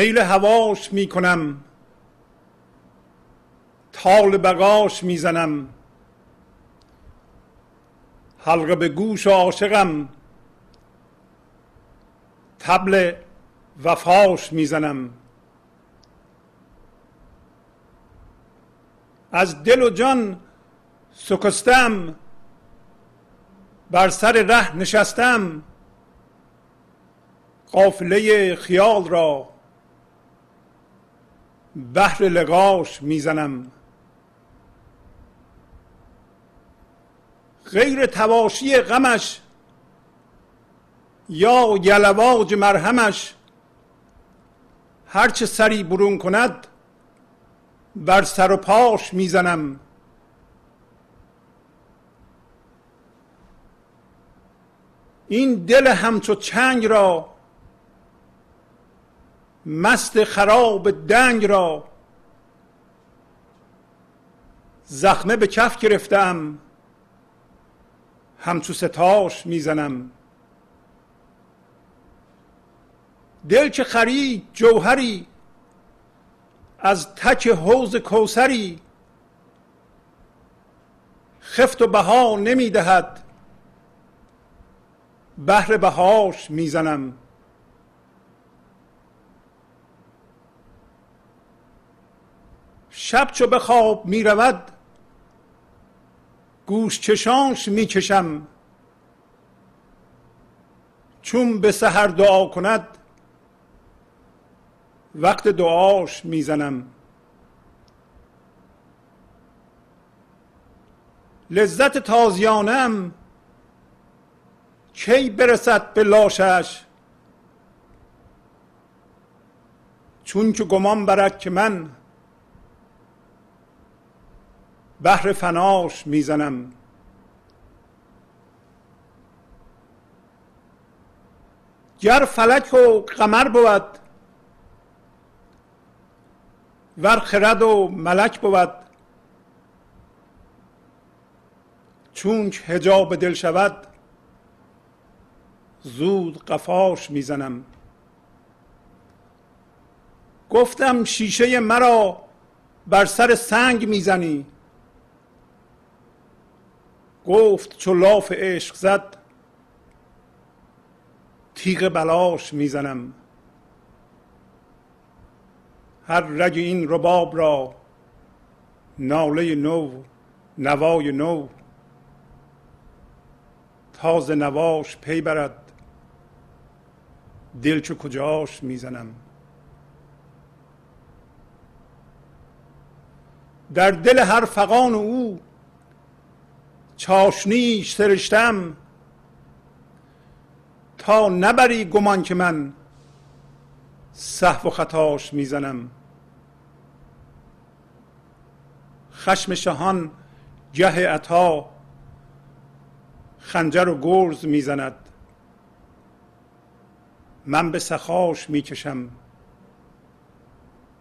میل هواش می‌کنم. تال بقاش می‌زنم. حلقه به گوش عاشقم. تبل وفاش می‌زنم. از دل و جان سکستم. بر سر ره نشستم. قافله خیال را بهر لقاش می‌زنم. غیر تواشی غمش یا یلواج مرهمش. هرچه سری برون کند بر سر و پاش می‌زنم. این دل همچو چنگ را مست خراب دنگ را. زخمه به کف گرفتم همچو ستاش می‌زنم. دل که خرید جوهری از تک حوز کوسری خفت و بها نمی‌دهد بهر بهاش می‌زنم. شب چو به خواب می رود گوش چشانش می کشم چون به سحر دعا کند وقت دعاش می‌زنم. لذت تازیانم کی برسد به لاشش؟ چون که گمان برد که من بهر فناش می‌زنم. گر فلک و قمر بود ور خرد و ملک بود چون هجاب دل شود زود قفاش می‌زنم. گفتم شیشه مرا بر سر سنگ می‌زنی. گفت چو لاف عشق زد تیغ بلاش می‌زنم. هر رگ این رباب را ناله نو نوای نو. تاز نواش پی برد دل چو کجاش می‌زنم. در دل هر فقان او چاشنیش سرشتم. تا نبری گمان که من صحو و خطاش می‌زنم. خشم شهان گه عطا خنجر و گرز می‌زند. من به سخاش می‌کشم.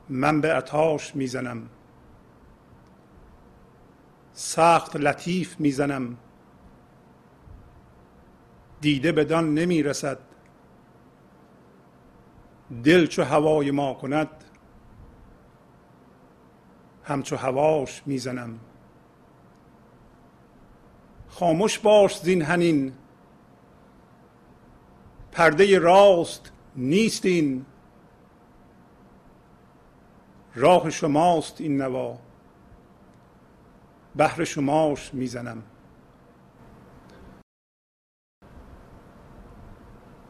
من به عطاش می‌زنم. سخت لطیف می‌زنم. دیده بدان نمی‌رسد. دل چو هوای ما کند همچو هواش می‌زنم. خاموش باش زین هنین پرده راست نیست این راه شماست این نوا. بهر شماش می‌زنم.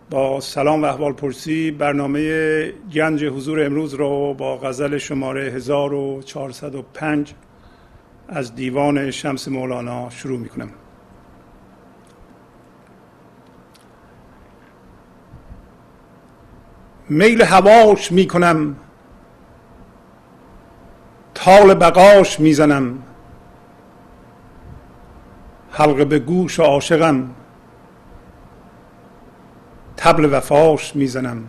با سلام و احوال پرسی برنامه گنج حضور امروز رو با غزل شماره 1405 از دیوان شمس مولانا شروع می کنم میل هواش می کنم تال بقاش می‌زنم. حلقه به گوش عاشقم تبل وفاش می‌زنم.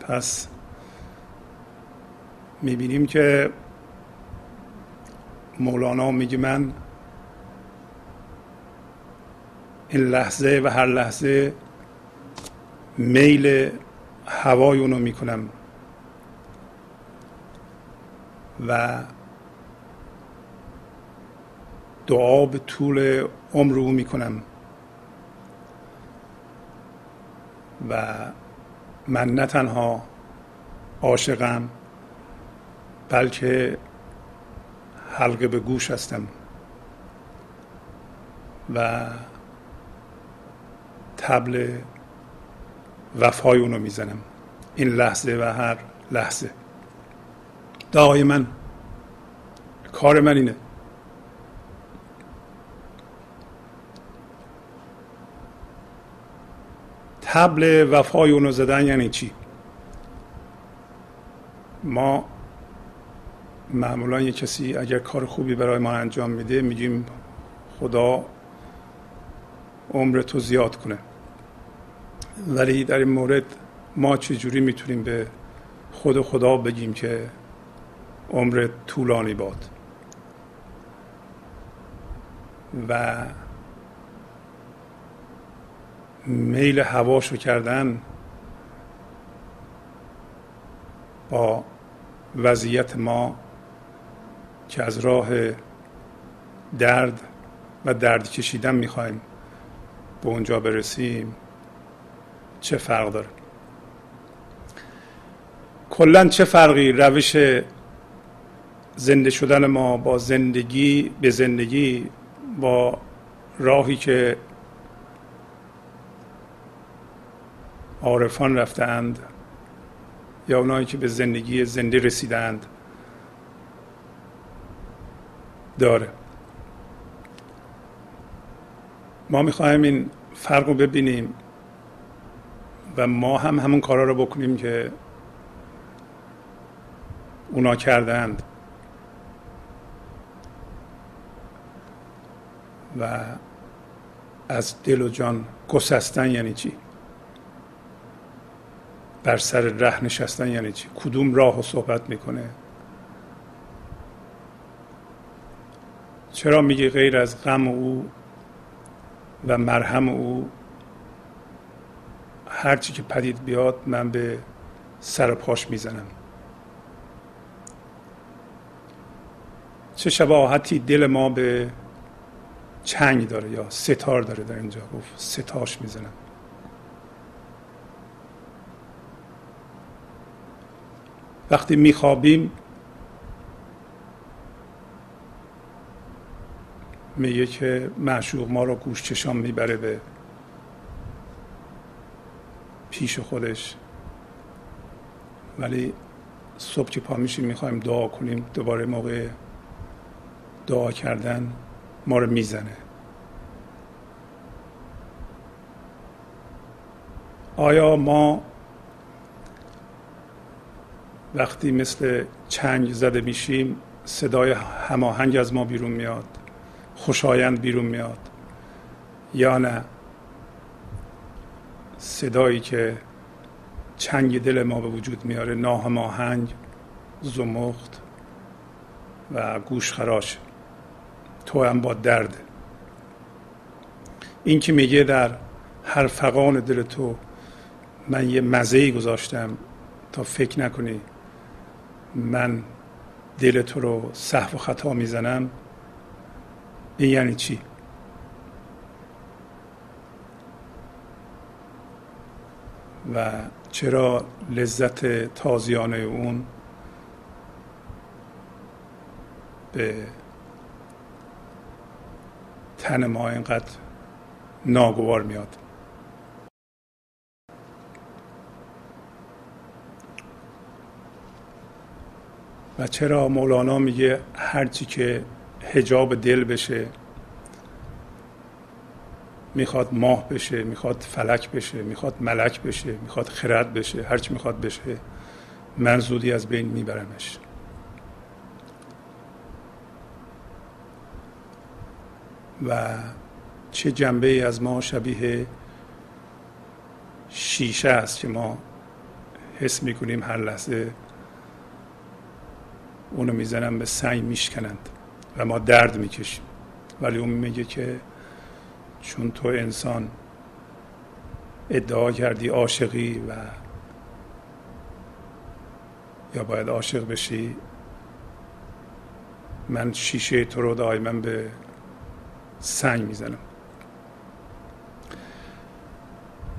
پس می‌بینیم که مولانا میگه من این لحظه و هر لحظه میل هوای اونو می‌کنم. و دعا به طول عمر او می‌کنم. و من نه تنها عاشقم بلکه حلقه به گوش هستم. و تبل وفای اونو می‌زنم. این لحظه و هر لحظه. دعای من کار من اینه. تبل وفای اونو زدن یعنی چی؟ ما معمولا یه کسی اگر کار خوبی برای ما انجام میده میگیم خدا عمر تو زیاد کنه. ولی در این مورد ما چجوری می‌تونیم به خود خدا بگیم که عمر طولانی باد؟ و میل هواشو کردن با وضعیت ما که از راه درد و درد کشیدن می‌خوایم به اونجا برسیم چه فرق داره؟ کلا چه فرقی روش زنده شدن ما با زندگی به زندگی با راهی که عارفان رفتند یا اونایی که به زندگی زنده رسیدند داره. ما می‌خوایم این فرق رو ببینیم و ما هم همون کارا رو بکنیم که اونا کردند و از دل و جان گسستن یعنی چی؟ بر سر ره نشستن یعنی چی؟ کدوم راه و صحبت می‌کنه؟ چرا میگه غیر از غم او و مرهم او هرچی که پدید بیاد من به سر پاش می‌زنم؟ چه شباهتی دل ما به چنگ داره یا ستار داره در اینجا؟ گفت ستاش می‌زنم. وقتی میخوابیم میگه که معشوق ما رو گوش چشام می‌بره به پیش خودش. ولی صبح که پا میشیم می‌خوایم دعا کنیم دوباره موقع دعا کردن ما رو می‌زنه. آیا ما وقتی مثل چنگ زده میشیم صدای هماهنگ از ما بیرون میاد خوشایند بیرون میاد. یا نه صدایی که چنگ دل ما به وجود میاره ناهماهنگ زمخت و گوش خراش. تو هم با درد. این که میگه در هر فقان دل تو من یه مزه گذاشتم تا فکر نکنی. من دل تو رو صحو و خطا می‌زنم این یعنی چی؟ و چرا لذت تازیانه اون به تن ما اینقدر ناگوار میاد؟ و چرا مولانا میگه هرچی که هجاب دل بشه می‌خواد ماه بشه می‌خواد فلک بشه می‌خواد ملک بشه می‌خواد خرد بشه هرچی می‌خواد بشه من زودی از بین میبرمش. و چه جنبه ای از ما شبیه شیشه است که ما حس می‌کنیم هر لحظه اونو می‌زنن به سنگ میشکنند و ما درد می‌کشیم. ولی اون میگه که چون تو انسان ادعا کردی عاشقی و یا باید عاشق بشی من شیشه تو رو دائما به سنگ می‌زنم.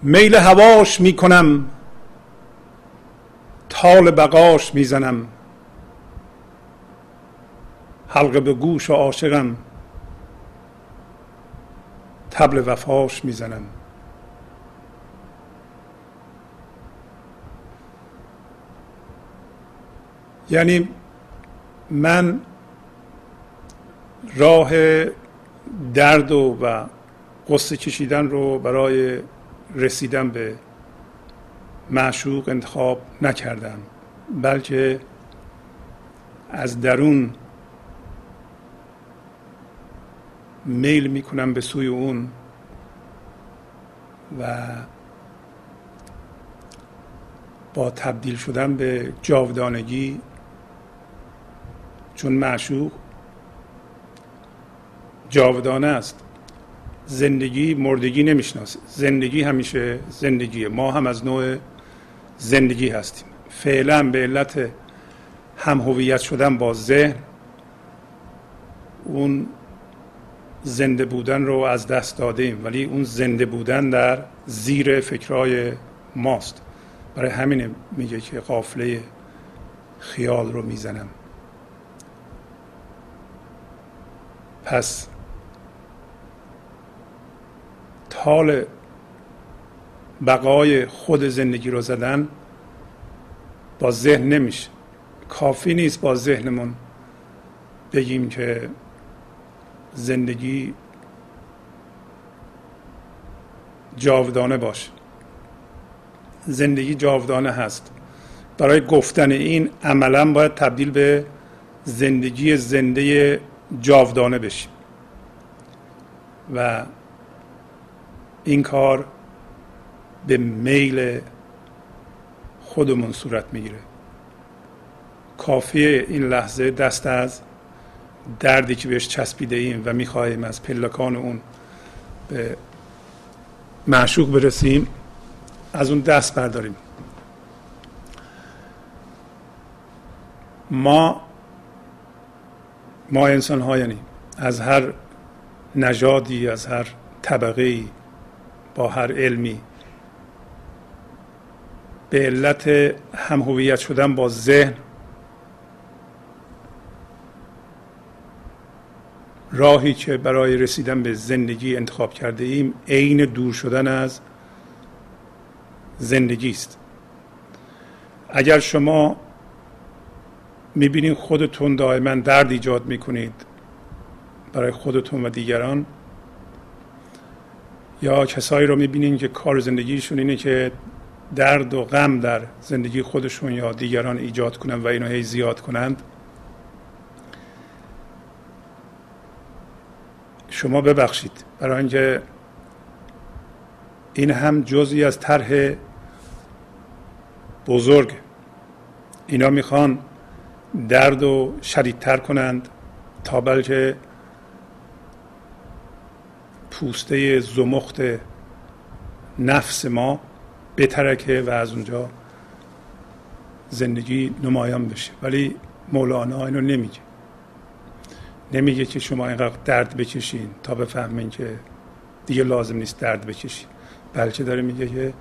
میل هواش می‌کنم تال بقاش می‌زنم. حلقه به گوش و عاشقم. تبل وفاش می‌زنم. یعنی من راه درد و, و قصه کشیدن رو برای رسیدن به معشوق انتخاب نکردم بلکه از درون میل می‌کنم به سوی اون و با تبدیل شدن به جاودانگی چون معشوق جاودانه است. زندگی مردگی نمی‌شناسه. زندگی همیشه زندگیه. ما هم از نوع زندگی هستیم. فعلا به علت هم هویت شدن با ذهن اون زنده بودن رو از دست دادیم. ولی اون زنده بودن در زیر فکرهای ماست. برای همین میگه که قافله خیال رو می‌زنم. پس تال بقای خود زندگی رو زدن با ذهن نمیشه. کافی نیست با ذهنمون بگیم که زندگی جاودانه باشه زندگی جاودانه هست. برای گفتن این عملا باید تبدیل به زندگی زنده جاودانه بشیم و این کار به میل خودمون صورت می‌گیره. کافی این لحظه دست از دردی که بهش چسبیده ایم و می‌خواهیم از پلکان اون به معشوق برسیم از اون دست برداریم. ما ما انسان ها یعنی از هر نژادی از هر طبقه با هر علمی به علت هم هویت شدن با ذهن راهی که برای رسیدن به زندگی انتخاب کرده ایم عین دور شدن از زندگی است. اگر شما می‌بینید خودتون دائما درد ایجاد می‌کنید برای خودتون و دیگران یا کسایی رو می‌بینید که کار زندگیشون اینه که درد و غم در زندگی خودشون یا دیگران ایجاد کنند و اینو هی زیاد کنند شما ببخشید. برای اینکه این هم جزی از طرح بزرگ. اینا می‌خوان درد و شدیدتر کنند تا بلکه پوسته زمخت نفس ما بترکه و از اونجا زندگی نمایان بشه. ولی مولانا اینو نمیگه. نمیگه که شما اینقدر درد بکشین تا بفهمین که دیگه لازم نیست درد بکشین. بلکه داره میگه که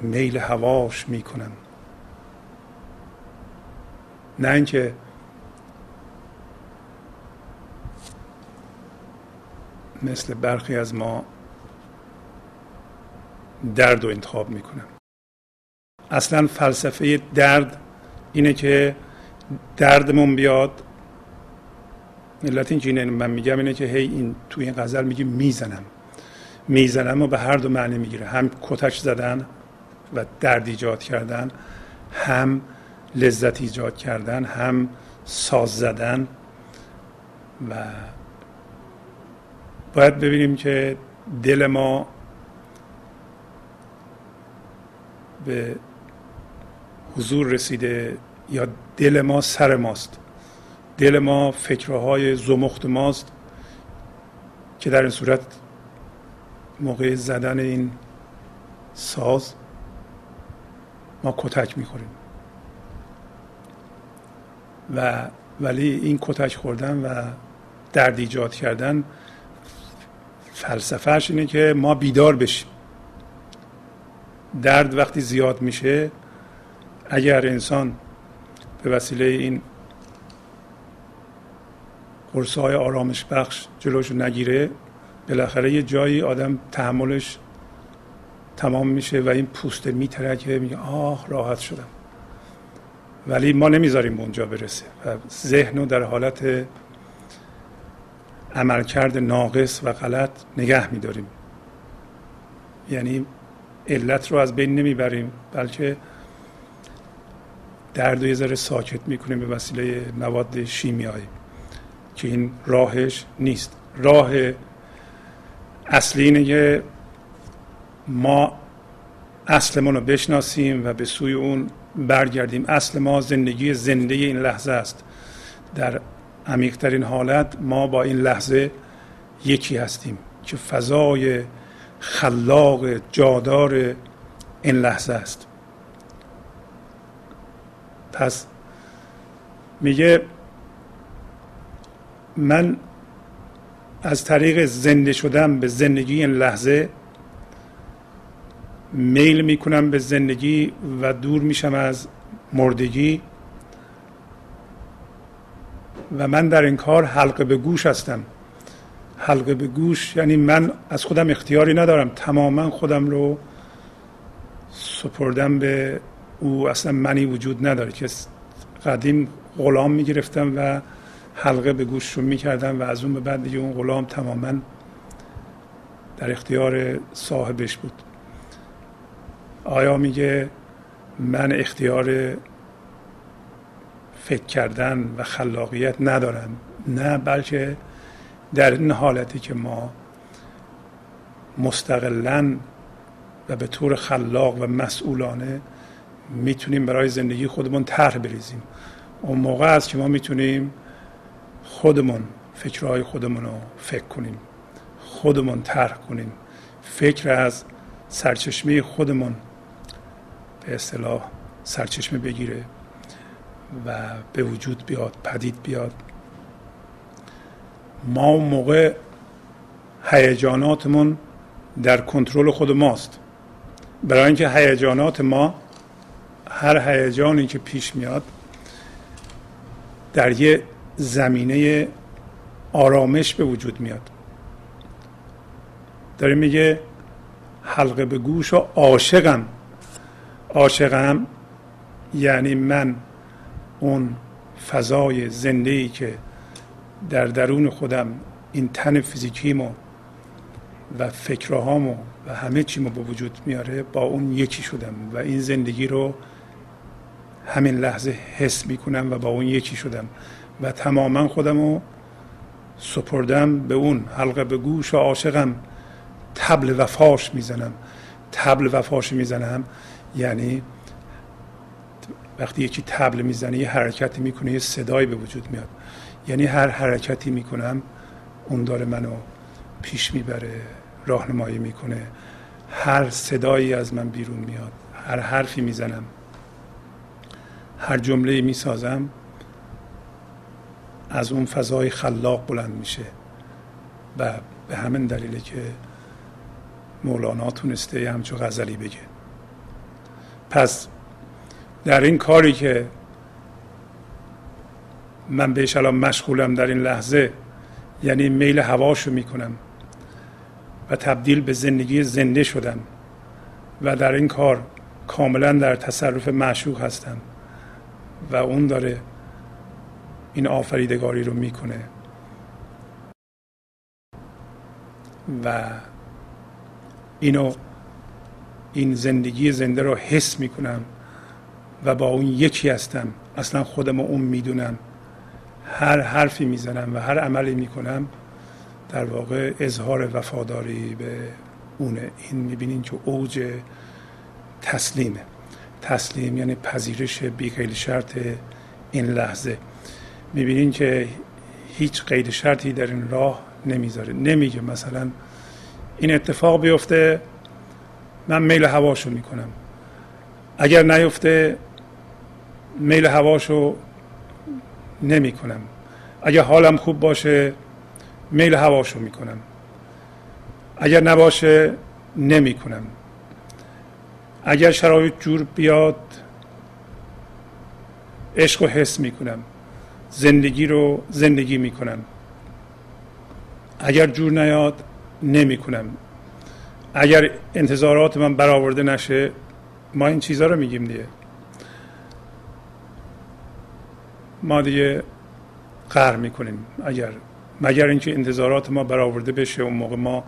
میل هواش می‌کنم. نه اینکه مثل برخی از ما درد رو انتخاب می‌کنم. اصلا فلسفه درد اینه که دردمون بیاد علت این اینه من میگم اینه که هی این توی این غزل میگه می‌زنم. می‌زنم و به هر دو معنی می‌گیره. هم کتش زدن و درد ایجاد کردن هم لذت ایجاد کردن هم ساز زدن و باید ببینیم که دل ما به حضور رسیده یا دل ما سر ماست. دل ما فکرهای زمخت ماست که در این صورت موقع زدن این ساز ما کتک می‌خوریم. و ولی این کتک خوردن و درد ایجاد کردن فلسفهش اینه که ما بیدار بشیم. درد وقتی زیاد میشه اگر انسان به وسیله این قرص های آرامش بخش جلوش نگیره بالاخره یه جایی آدم تحملش تمام میشه و این پوسته میترکه میگه آه راحت شدم. ولی ما نمی‌ذاریم اونجا برسه و ذهن رو در حالت عملکرد ناقص و غلط نگه میداریم. یعنی علت رو از بین نمی‌بریم بلکه درد و یه ذره ساکت می‌کنیم به وسیله مواد شیمیایی. که این راهش نیست. راه اصلی اینه که ما اصلمون رو بشناسیم و به سوی اون برگردیم. اصل ما زندگی زنده این لحظه است. در عمیقترین حالت ما با این لحظه یکی هستیم که فضای خلاق جادار این لحظه است. پس میگه من از طریق زنده شدن به زندگی این لحظه میل می‌کنم به زندگی و دور میشم از مردگی. و من در این کار حلقه به گوش هستم. حلقه به گوش یعنی من از خودم اختیاری ندارم. تماما خودم رو سپردم به او اصلا منی وجود نداره. که قدیم غلام می‌گرفتم و حلقه به گوش رو می‌کردم و از اون به بعد دیگه اون غلام تماما در اختیار صاحبش بود. آیا میگه من اختیار فکر کردن و خلاقیت ندارم؟ نه بلکه در این حالتی که ما مستقلا و به طور خلاق و مسئولانه می‌تونیم برای زندگی خودمون طرح بریزیم. اون موقع است که ما می‌تونیم خودمون فکرهای خودمون رو فکر کنیم. خودمون طرح کنیم. فکر از سرچشمه خودمون به اصطلاح سرچشمه بگیره و به وجود بیاد پدید بیاد. ما موقع هیجاناتمون در کنترل خود ماست. برای اینکه هیجانات ما هر هیجانی که پیش میاد در یه زمینه آرامش به وجود میاد. داره میگه حلقه به گوش و عاشقم. عاشقم یعنی من اون فضای زنده ای که در درون خودم این تن فیزیکیمو و فکرهامو و همه چیمو به وجود میاره با اون یکی شدم و این زندگی رو همین لحظه حس می‌کنم و با اون یکی شدم. و تماما خودم رو سپردم به اون حلقه به گوش و عاشقم. تبل وفاش می‌زنم. تبل وفاش می‌زنم. یعنی وقتی یکی تبل می‌زنه یه حرکتی می‌کنه یه صدایی به وجود میاد. یعنی هر حرکتی می‌کنم اون داره منو پیش می‌بره راهنمایی می‌کنه. هر صدایی از من بیرون میاد. هر حرفی می‌زنم. هر جمله می‌سازم. از اون فضای خلاق بلند میشه و به همین دلیله که مولانا تونسته همچون غزلی بگه. پس در این کاری که من بهش الان مشغولم در این لحظه یعنی میل هواشو می‌کنم و تبدیل به زندگی زنده شدم و در این کار کاملا در تصرف معشوق هستم و اون داره این آفریدگاری رو می‌کنه. و اینو این زندگی زنده رو حس می‌کنم و با اون یکی هستم. اصلا خودم اون می‌دونم. هر حرفی می‌زنم و هر عملی می‌کنم در واقع اظهار وفاداری به اونه. این می‌بینین که اوج تسلیمه. تسلیم یعنی پذیرش بی شرط این لحظه. می‌بینین که هیچ قید شرطی در این راه نمی‌ذاره. نمیگه مثلا این اتفاق بیفته من میل هواشو می‌کنم. اگر نیفته میل هواشو نمی‌کنم. اگر حالم خوب باشه میل هواشو می‌کنم. اگر نباشه نمی‌کنم. اگر شرایط جور بیاد عشق و حس می‌کنم. زندگی رو زندگی می‌کنم. اگر جور نیاد نمی‌کنم. اگر انتظارات من برآورده نشه ما این چیزها رو میگیم دیگه. ما دیگه قهر می‌کنیم اگر مگر اینکه انتظارات ما برآورده بشه اون موقع ما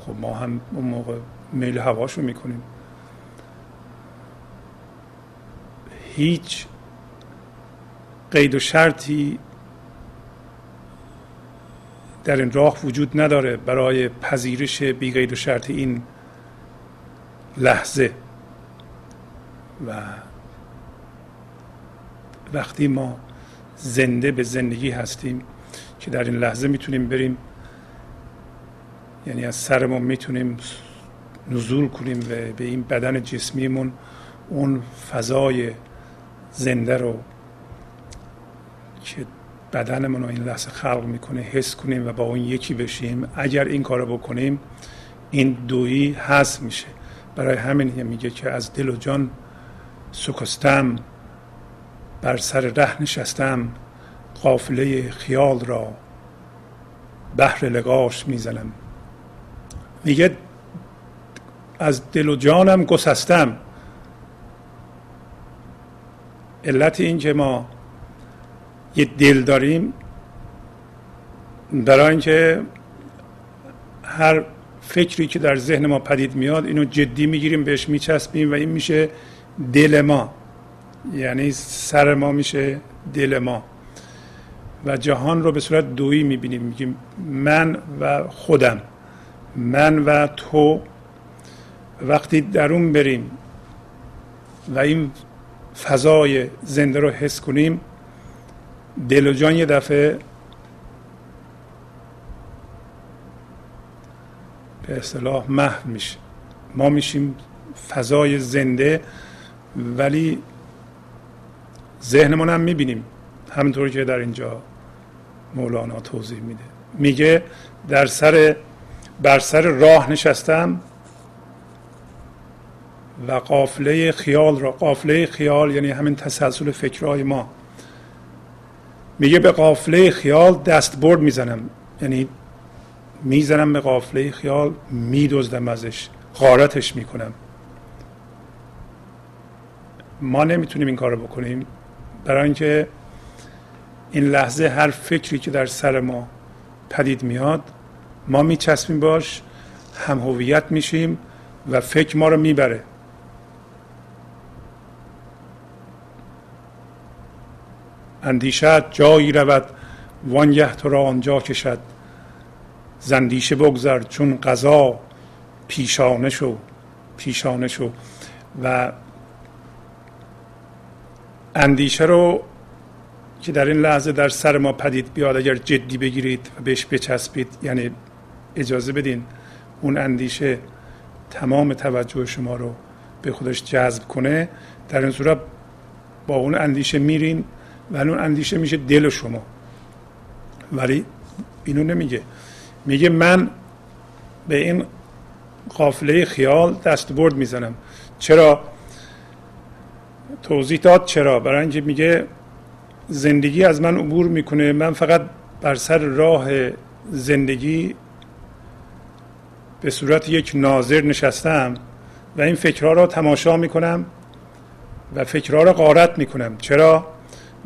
خب ما هم اون موقع میل هواشو می‌کنیم. هیچ قید و شرطی در این راه وجود نداره برای پذیرش بی قید و شرط این لحظه. و وقتی ما زنده به زندگی هستیم که در این لحظه می‌تونیم بریم یعنی از سر ما می‌تونیم نزول کنیم و به این بدن جسمیمون اون فضای زنده رو که بدنمون رو این لحظه خلق می‌کنه حس کنیم و با اون یکی بشیم. اگر این کارو بکنیم این دویی هست میشه. برای همین میگه که از دل و جان سکستم بر سر ره نشستم. قافله خیال را بحر لقاش می‌زنم. میگه از دل و جانم گسستم. علت این که ما یه دل داریم برای اینکه هر فکری که در ذهن ما پدید میاد اینو جدی می‌گیریم بهش میچسبیم و این میشه دل ما. یعنی سر ما میشه دل ما. و جهان رو به صورت دویی می‌بینیم. میگیم من و خودم. من و تو. وقتی درون بریم و این فضای زنده رو حس کنیم دل و جان یه دفعه. به اصطلاح محو میشه. ما میشیم فضای زنده ولی ذهنمون هم می‌بینیم. همینطور که در اینجا مولانا توضیح میده. میگه در سر بر سر راه نشستم و قافله خیال را قافله خیال یعنی همین تسلسل فکرهای ما. میگه به قافله خیال دست برد می‌زنم. یعنی می‌زنم به قافله خیال میدزدم ازش غارتش می‌کنم. ما نمی‌تونیم این کار بکنیم برای اینکه این لحظه هر فکری که در سر ما پدید میاد ما میچسبیم باش هم هویت میشیم و فکر ما رو می‌بره. اندیشت جایی رود وانگه تو را آنجا کشد. زندیشه بگذر چون قضا پیشانه شو پیشانه شو. و اندیشه رو که در این لحظه در سر ما پدید بیاد اگر جدی بگیرید و بهش بچسبید یعنی اجازه بدین اون اندیشه تمام توجه شما رو به خودش جذب کنه. در این صورت با اون اندیشه میرین و اون اندیشه میشه دل شما. ولی اینو نمیگه. میگه من به این قافله خیال دست برد می‌زنم. چرا؟ توضیح داد چرا. برای اینکه میگه زندگی از من عبور می‌کنه. من فقط بر سر راه زندگی به صورت یک ناظر نشستم و این فکرها را تماشا می‌کنم و فکرها را غارت می‌کنم. چرا؟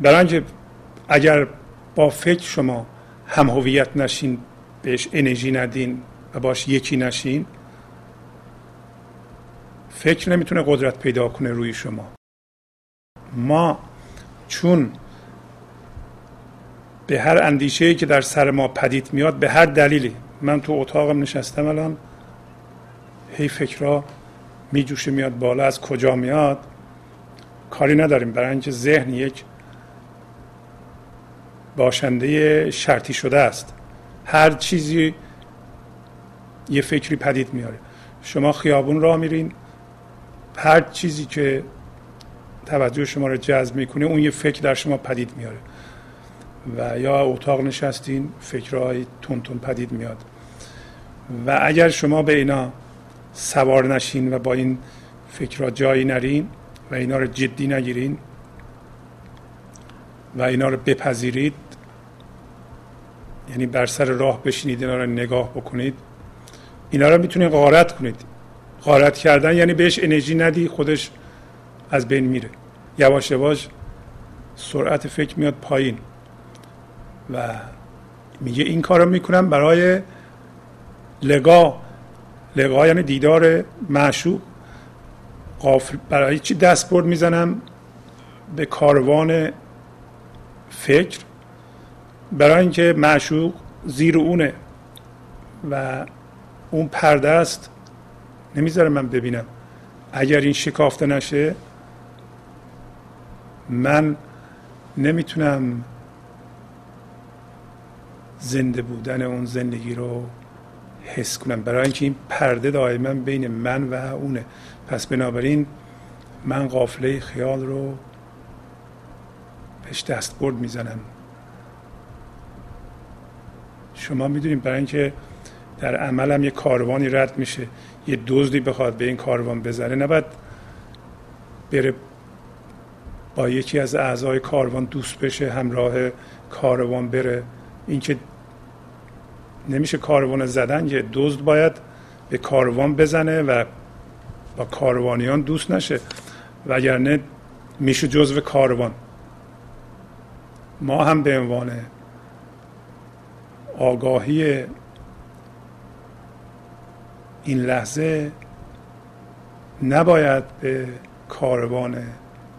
برای اینکه اگر با فکر شما هم هویت نشین بهش انرژی ندین و باش یکی نشین فکر نمی‌تونه قدرت پیدا کنه روی شما. ما چون به هر اندیشه که در سر ما پدید میاد به هر دلیلی من تو اتاقم نشستم الان هی فکرها میجوشه میاد بالا از کجا میاد؟ کاری نداریم. برای اینکه ذهن یک باشنده شرطی شده است. هر چیزی یه فکری پدید میاره. شما خیابون را میرین هر چیزی که توجه شما رو جذب می‌کنه اون یه فکر در شما پدید میاره. و یا اتاق نشستین فکرهای تون پدید میاد. و اگر شما به اینا سوار نشین و با این فکرها جایی نرین و اینا رو جدی نگیرین و اینا رو بپذیرید. یعنی بر سر راه بشینید اینا رو نگاه بکنید. اینا رو می‌تونید غارت کنید. غارت کردن یعنی بهش انرژی ندی خودش از بین میره. یواش یواش سرعت فکر میاد پایین. و میگه این کارو می‌کنم برای لگا لگا یعنی دیدار معشوق. قافل برای چی دستبرد می‌زنم؟ به کاروان فکر برای اینکه معشوق زیر اونه و اون پرده است نمی‌ذاره من ببینم. اگر این شکافته نشه من نمی‌تونم زنده بودن اون زندگی رو حس کنم. برای اینکه این پرده دائما بین من و اونه. پس بنابراین من قافله خیال رو بهش دستبرد می‌زنم شما می‌دونید برای اینکه در عملم یه کاروانی رد میشه یه دزدی بخواد به این کاروان بزنه نباید بره با یکی از اعضای کاروان دوست بشه همراه کاروان بره. اینکه نمیشه کاروان زدن یه دزد باید به کاروان بزنه و با کاروانیان دوست نشه. وگرنه میشه جزو کاروان. ما هم به عنوان آگاهی این لحظه نباید به کاروان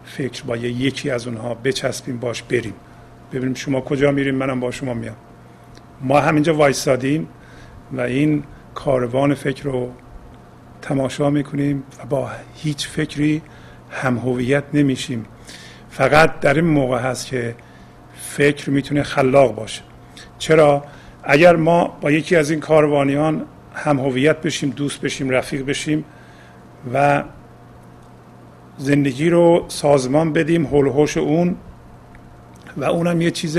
فکر با یکی از اونها بچسبیم باش بریم. ببینیم شما کجا میریم منم با شما میام. ما همینجا وایستادیم و این کاروان فکر رو تماشا می‌کنیم و با هیچ فکری هم هویت نمیشیم. فقط در این موقع هست که فکر می‌تونه خلاق باشه. چرا؟ اگر ما با یکی از این کاروانیان هم هویت بشیم دوست بشیم رفیق بشیم و زندگی رو سازمان بدیم هول اون و اونم یه چیز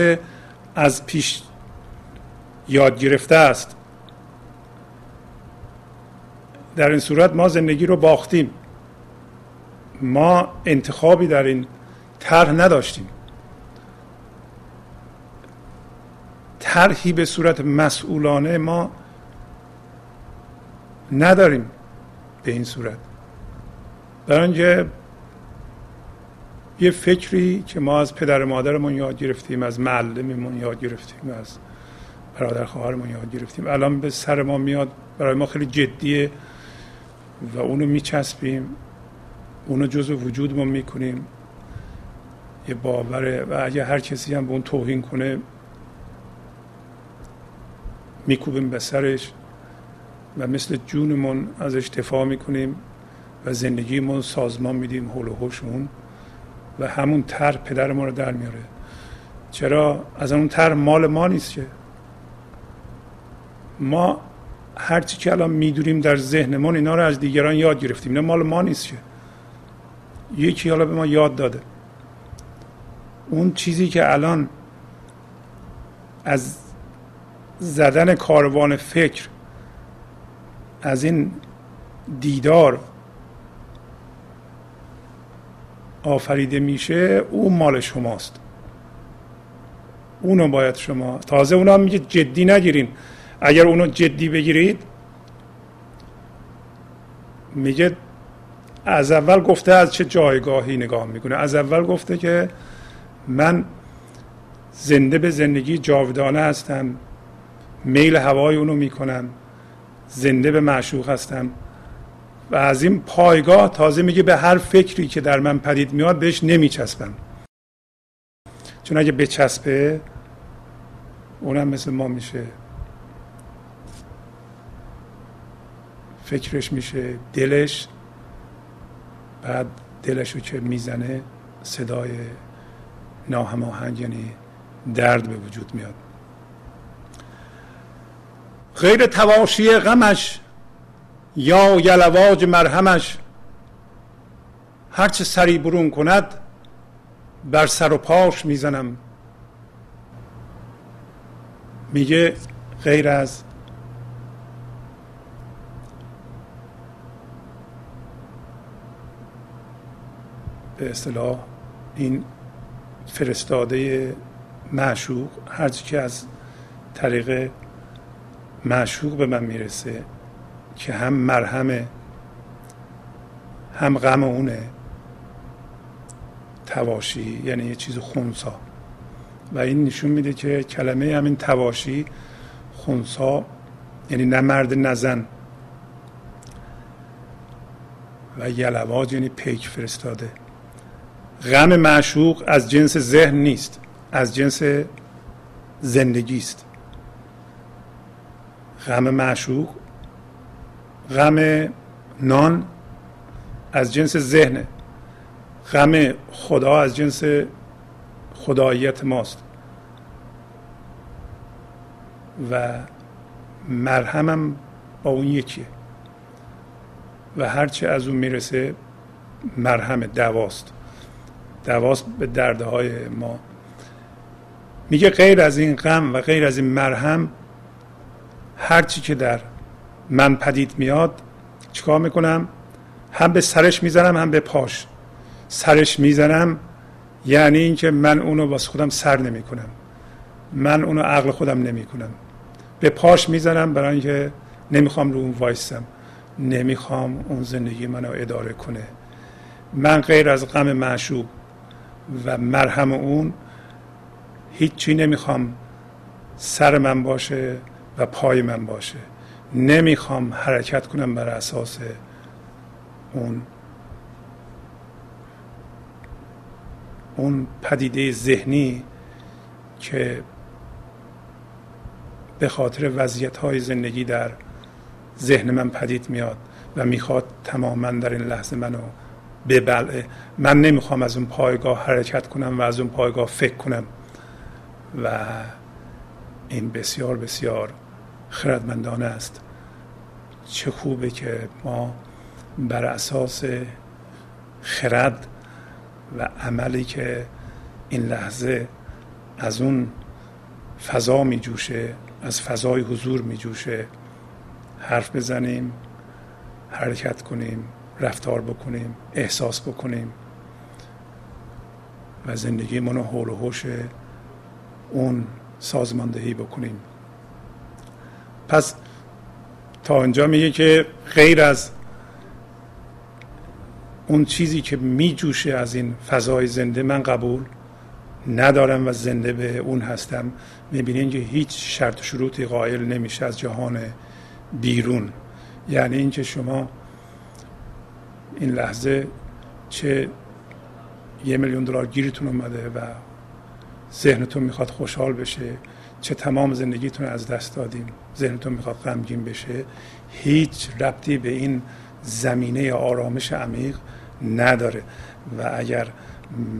از پیش یاد گرفته است. در این صورت ما زندگی رو باختیم. ما انتخابی در این طرح نداشتیم. طرحی به صورت مسئولانه ما نداریم به این صورت. برای اینکه یه فکری که ما از پدر مادرمون یاد گرفتیم از معلممون یاد گرفتیم از برادر خواهرمون یاد گرفتیم. الان به سر ما میاد برای ما خیلی جدیه و اونو میچسبیم اونو جزو وجودمون می‌کنیم. یه باوره و اگه هر کسی هم به اون توهین کنه میکوبیم به سرش و مثل جونمون ازش دفاع می‌کنیم و زندگیمون سازمان میدیم حول و اون و همون تر پدر ما رو در میاره. چرا؟ از اون تر مال ما نیست که. ما هرچی که الان می‌دونیم در ذهنمون اینا رو از دیگران یاد گرفتیم. نه مال ما نیست که. یکی حالا به ما یاد داده. اون چیزی که الان از زدن کاروان فکر از این دیدار آفریده میشه اون مال شماست. اونو باید شما تازه اونا میگه جدی نگیرین. اگر اونو جدی بگیرید میگه از اول گفته از چه جایگاهی نگاه می‌کنه. از اول گفته که من زنده به زندگی جاودانه هستم. میل هوای اونو می‌کنم. زنده به معشوق هستم. و از این پایگاه تازه میگه به هر فکری که در من پدید میاد بهش نمیچسبم. چون اگه بچسبه اونم مثل ما میشه. فکرش میشه دلش بعد دلش رو که می‌زنه صدای ناهماهنگ یعنی درد به وجود میاد. غیر تواشی غمش یا یلواج مرهمش. هرچه سری برون کند بر سر و پاش می‌زنم. میگه غیر از به اصطلاح این فرستاده معشوق هرچی که از طریق معشوق به من می‌رسه که هم مرهمه هم غم اونه تواشی یعنی یه چیز خونسا. و این نشون میده که کلمه همین تواشی خونسا یعنی نه مرد نه زن. و یلواج یعنی پیک فرستاده. غم معشوق از جنس ذهن نیست از جنس زندگی است. غم معشوق غم نان از جنس ذهنه غم خدا از جنس خداییت ماست. و مرهمم با اون یکیه. و هرچه از اون می‌رسه مرهم دواست. دواست به دردهای ما. میگه غیر از این غم و غیر از این مرهم هرچی که در من پدید میاد چیکار می‌کنم؟ هم به سرش می‌زنم هم به پاش. سرش می‌زنم یعنی اینکه من اونو واسه خودم سر نمی‌کنم. من اونو عقل خودم نمی‌کنم. به پاش می‌زنم برای اینکه نمی‌خوام رو اون وایستم نمی‌خوام اون زندگی منو اداره کنه. من غیر از غم معشوق و مرهم اون هیچی نمی‌خوام. سر من باشه. و پای من باشه. نمی‌خوام حرکت کنم بر اساس اون اون پدیده ذهنی که به خاطر وضعیت های زندگی در ذهن من پدید میاد و می‌خواد تماما در این لحظه منو ببلعه من نمی‌خوام از اون پایگاه حرکت کنم و از اون پایگاه فکر کنم. و این بسیار بسیار خردمندانه است. چه خوبه که ما بر اساس خرد و عملی که این لحظه از اون فضا می جوشه از فضای حضور می جوشه حرف بزنیم حرکت کنیم رفتار بکنیم احساس بکنیم و زندگی منو حول و حوش اون سازماندهی بکنیم. پس تا اینجا میگه که غیر از اون چیزی که میجوشه از این فضای زنده من قبول ندارم و زنده به اون هستم. می‌بینین که هیچ شرط و شروطی قائل نمیشه از جهان بیرون. یعنی اینکه شما این لحظه چه یه میلیون دلار گیرتون اومده و ذهنتون می‌خواد خوشحال بشه. چه تمام زندگیتون از دست دادیم ذهنتون می‌خواد غمگین بشه هیچ ربطی به این زمینه آرامش عمیق نداره. و اگر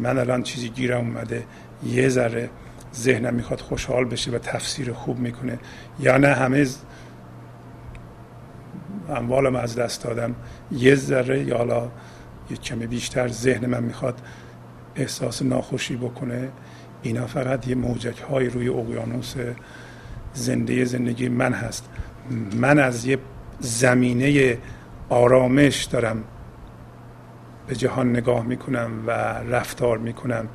من الان چیزی گیرم اومده یه ذره ذهنم می‌خواد خوشحال بشه و تفسیر خوب می‌کنه یا نه همه اموالم از دست دادم یه ذره یا حالا یه کمی بیشتر ذهن من می‌خواد احساس ناخوشی بکنه اینا فقط یه موجک های روی اقیانوس زنده زندگی من هست. من از یه زمینه آرامش دارم. به جهان نگاه می‌کنم و رفتار می‌کنم.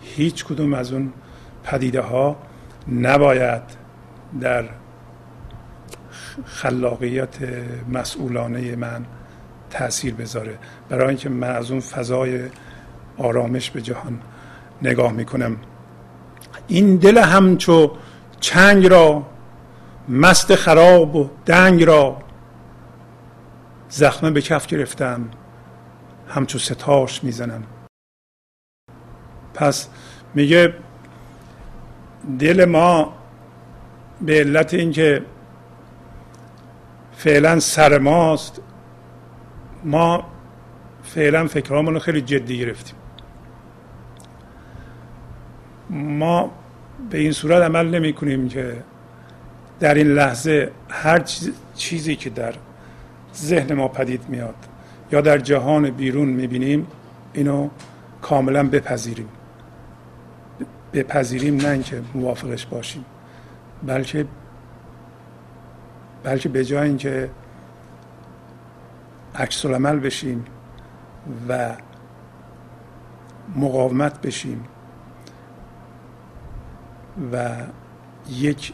هیچ کدوم از اون پدیده ها نباید در خلاقیت مسئولانه من تاثیر بذاره. برای اینکه من از اون فضای آرامش به جهان نگاه می‌کنم. این دل همچو چنگ را مست خراب و دنگ را زخمه به کف گرفتم همچو ستاش می‌زنم. پس میگه دل ما به علت اینکه فعلا سر ماست ما فعلا فکرامون رو خیلی جدی گرفتیم. ما به این صورت عمل نمی کنیم که در این لحظه هر چیزی که در ذهن ما پدید میاد یا در جهان بیرون می‌بینیم اینو کاملا بپذیریم. بپذیریم نه اینکه موافقش باشیم بلکه بلکه به جای اینکه عکس عمل بشیم و مقاومت بشیم و یک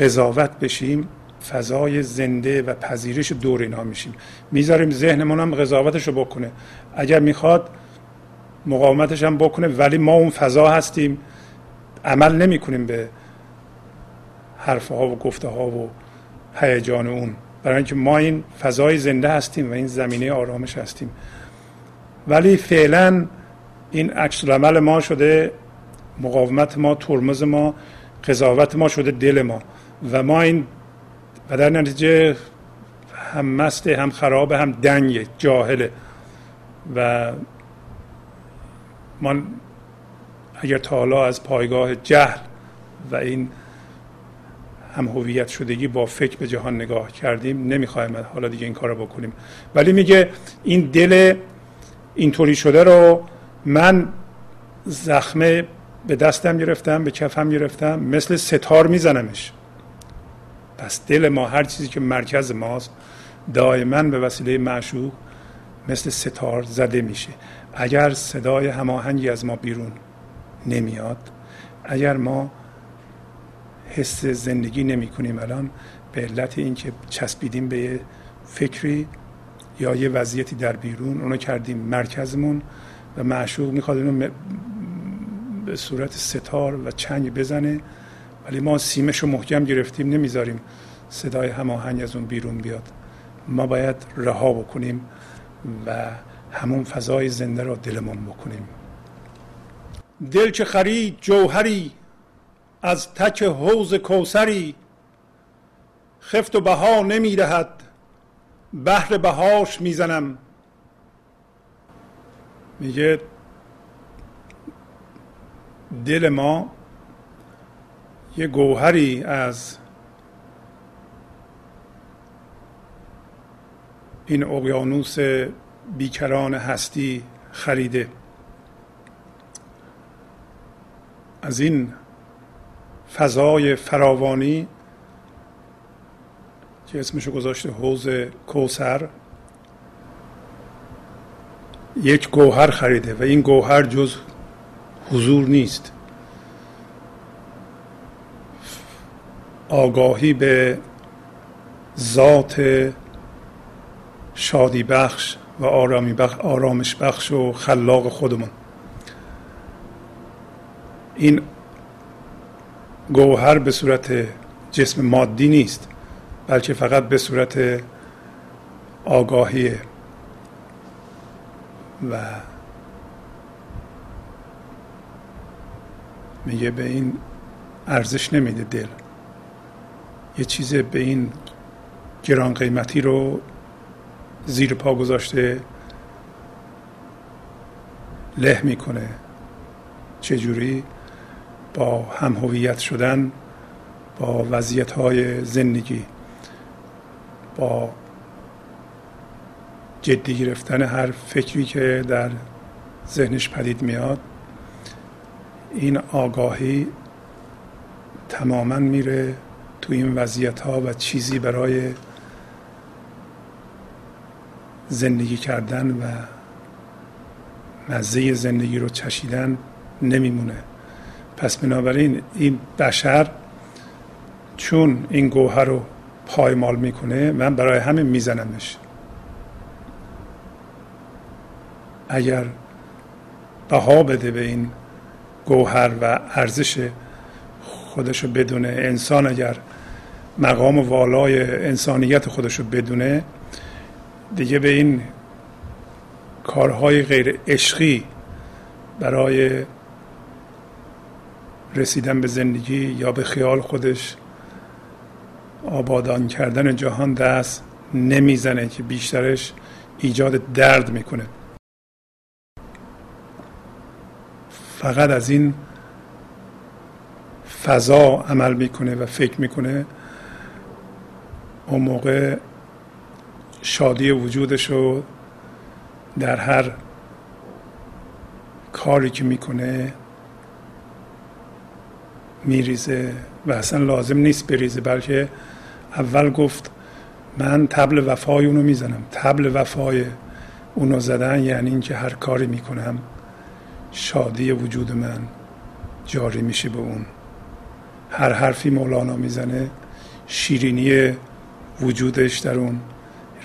قضاوت بشیم فضای زنده و پذیرش دور اینا میشیم. می‌ذاریم ذهنمون هم قضاوتش رو بکنه. اگر می‌خواد مقاومتش هم بکنه ولی ما اون فضا هستیم. عمل نمی کنیم به حرفها و گفته ها و هیجان اون. برای اینکه ما این فضای زنده هستیم و این زمینه آرامش هستیم. ولی فعلا این عکس عمل ما شده مقاومت ما ترمز ما قضاوت ما شده دل ما. و ما این و در نتیجه هم مست هم خراب هم دنگ جاهله. و ما اگر تا حالا از پایگاه جهل و این هم هویت شدگی با فکر به جهان نگاه کردیم نمی‌خوایم حالا دیگه این کار رو بکنیم. ولی میگه این دل اینطوری شده رو من زخمه به دستم گرفتم به کفم گرفتم مثل ستار میزنمش. پس دل ما هر چیزی که مرکز ماست دائما به وسیله معشوق مثل ستار زده میشه. اگر صدای هماهنگی از ما بیرون نمیاد اگر ما حس زندگی نمی کنیم الان به علت اینکه چسبیدیم به یه فکری یا یه وضعیتی در بیرون اونو کردیم مرکزمون و معشوق می‌خواد اونو به صورت ستار و چنگ بزنه ولی ما سیمش رو محکم گرفتیم نمی‌ذاریم صدای هماهنگ از اون بیرون بیاد. ما باید رها بکنیم و همون فضای زنده را دلمون بکنیم. دل که خرید جوهری از تک حوز کوسری خفت و بها نمی دهد بهر بهاش می‌زنم. میگه دل ما یه گوهری از این اقیانوس بیکران هستی خریده. از این فضای فراوانی که اسمشو گذاشته حوز کوسر یک گوهر خریده و این گوهر جز حضور نیست. آگاهی به ذات شادی بخش و آرامی بخش آرامش بخش و خلاق خودمون. این گوهر به صورت جسم مادی نیست بلکه فقط به صورت آگاهیه. و میگه به این ارزش نمیده دل. یه چیز به این گران قیمتی رو زیر پا گذاشته له می‌کنه. چجوری؟ با هم هویت شدن با وضعیت های زندگی با جدی گرفتن هر فکری که در ذهنش پدید میاد. این آگاهی تماما میره تو این وضعیت ها و چیزی برای زندگی کردن و مزه زندگی رو چشیدن نمیمونه. پس بنابراین این بشر چون این گوهر رو پایمال می‌کنه من برای همین میزنمش. اگر بها بده به این گوهر و ارزش خودش رو بدونه. انسان اگر مقام والای انسانیت خودش رو بدونه دیگه به این کارهای غیر عشقی برای رسیدن به زندگی یا به خیال خودش آبادان کردن جهان دست نمی‌زنه که بیشترش ایجاد درد می‌کنه. فقط از این فضا عمل می‌کنه و فکر می‌کنه اون موقع شادی وجودش رو در هر کاری که می‌کنه میریزه و اصلا لازم نیست بریزه بلکه اول گفت من تبل وفای اونو می‌زنم. تبل وفای اونو زدن یعنی اینکه هر کاری می‌کنم. شادی وجود من جاری میشه به اون. هر حرفی مولانا می‌زنه شیرینی وجودش در اون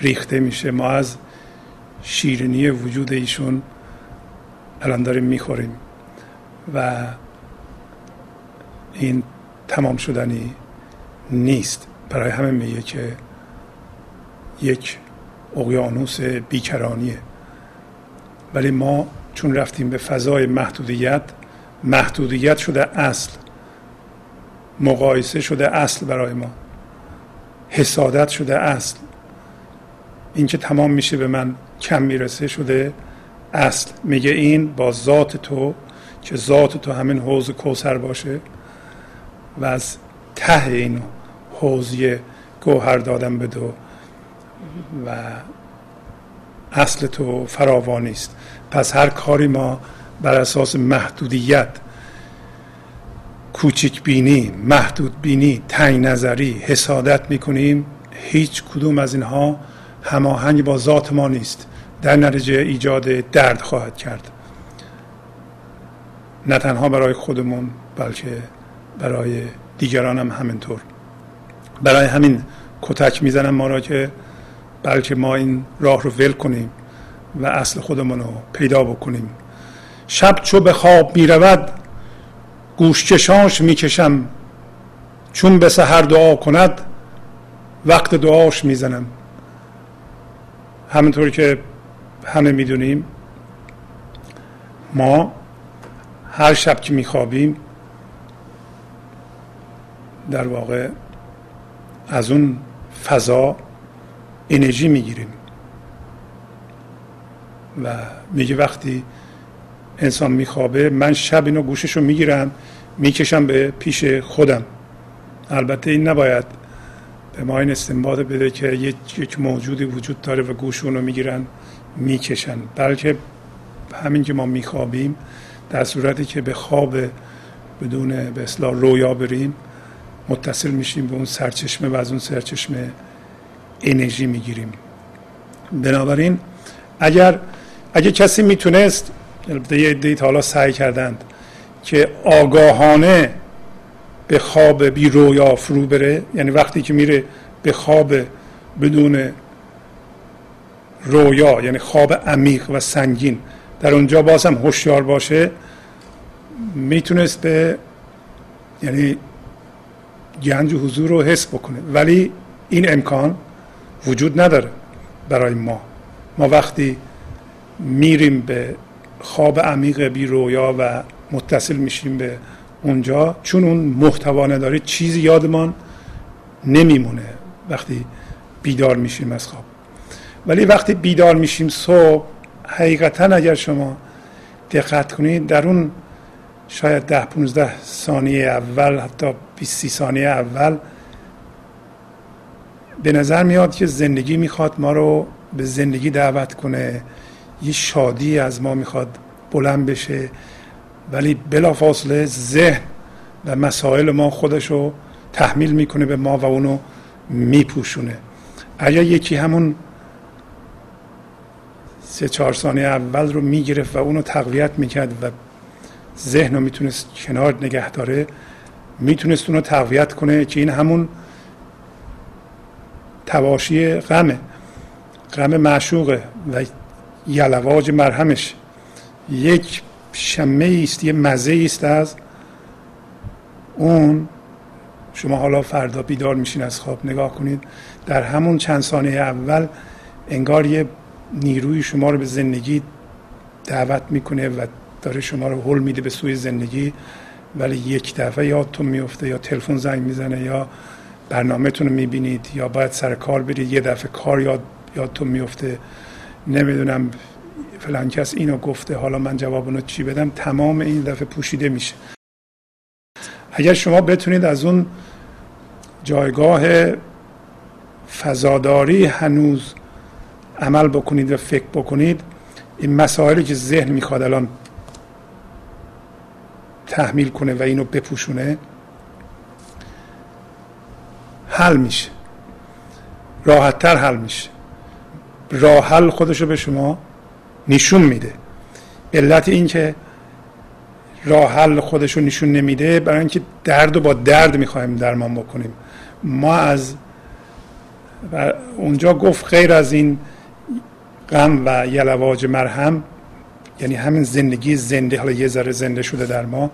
ریخته میشه. ما از شیرینی وجود ایشون الان داریم می‌خوریم و این تمام شدنی نیست. برای همه میگه که یک اقیانوس بیکرانیه. ولی ما چون رفتیم به فضای محدودیت محدودیت شده اصل مقایسه شده اصل برای ما حسادت شده اصل. اینکه تمام میشه به من کم می‌رسه شده اصل. میگه این با ذات تو که ذات تو همین حوز کوسر باشه و از ته این حوزی گوهر دادم به دو و اصل تو فراوانی است. پس هر کاری ما بر اساس محدودیت کوچک بینی محدود بینی تنگ نظری حسادت می‌کنیم هیچ کدوم از اینها هماهنگ با ذات ما نیست. در نتیجه ایجاد درد خواهد کرد. نه تنها برای خودمون بلکه برای دیگران هم همینطور. برای همین کتک می‌زنم ما را که بلکه ما این راه رو ول کنیم. و اصل خودمون رو پیدا بکنیم. شب چو به خواب می‌رود گوشکشاش می‌کشم. چون به سحر دعا کند وقت دعاش می‌زنم. همینطور که همه می‌دونیم ما هر شب که میخوابیم در واقع از اون فضا انرژی می‌گیریم. و میگه وقتی انسان میخوابه من شب اینو گوشش رو می‌گیرم می‌کشم به پیش خودم. البته این نباید به ما این استنباط بده که یک موجودی وجود داره و گوش رو می‌گیرن می‌کشن. بلکه همین که ما میخوابیم در صورتی که به خواب بدون به اصلاح رویا بریم متصل میشیم به اون سرچشمه و از اون سرچشمه انرژی می‌گیریم. بنابراین اگر اگه کسی می‌تونست البته یه عده حالا سعی کردند که آگاهانه به خواب بی رویا فرو بره یعنی وقتی که میره به خواب بدون رویا یعنی خواب عمیق و سنگین در اونجا باز هم هوشیار باشه می‌تونست به یعنی گنج حضور رو حس بکنه. ولی این امکان وجود نداره برای ما. ما وقتی میریم به خواب عمیق بی رویا و متصل میشیم به اونجا. چون اون محتوا نداره چیزی یادمان نمیمونه وقتی بیدار میشیم از خواب. ولی وقتی بیدار میشیم صبح حقیقتا اگر شما دقت کنید در اون شاید ده 15 ثانیه اول حتی 20 ثانیه اول به نظر میاد که زندگی می‌خواد ما رو به زندگی دعوت کنه. یه شادی از ما می‌خواد بلند بشه. ولی بلافاصله ذهن و مسائل ما خودش رو تحمیل می‌کنه به ما و اونو میپوشونه. اگر یکی همون سه چهار ثانیه اول رو می‌گرفت و اونو تقویت می‌کرد و ذهن رو می‌تونست کنار نگه داره می‌تونست اونو تقویت کنه که این همون تواشی غمه. غم معشوقه و یلواج مرهمش. یک شمه است یه مزه است از اون. شما حالا فردا بیدار میشین از خواب نگاه کنید. در همون چند ثانیه اول انگار یه نیروی شما رو به زندگی دعوت می‌کنه و داره شما رو حل میده به سوی زندگی. ولی یک دفعه یادتون میفته یا تلفن زنگ می‌زنه یا برنامهتون رو می‌بینید یا باید سر کار برید. یه دفعه کار یاد یادتون میفته نمی‌دونم فلان کس اینو گفته حالا من جواب اونو چی بدم؟ تمام این دفعه پوشیده میشه. اگر شما بتونید از اون جایگاه فضاداری هنوز عمل بکنید و فکر بکنید این مسائلی که ذهن می‌خواد الان تحمیل کنه و اینو بپوشونه حل میشه. راحتتر حل میشه. راه حل خودشو به شما نشون میده. علت این که راه حل خودشو نشون نمیده برای اینکه درد و با درد می‌خوایم درمان بکنیم. ما از و اونجا گفت غیر از این غم و یلواج مرهم یعنی همین زندگی زنده حالا یه ذره زنده شده در ما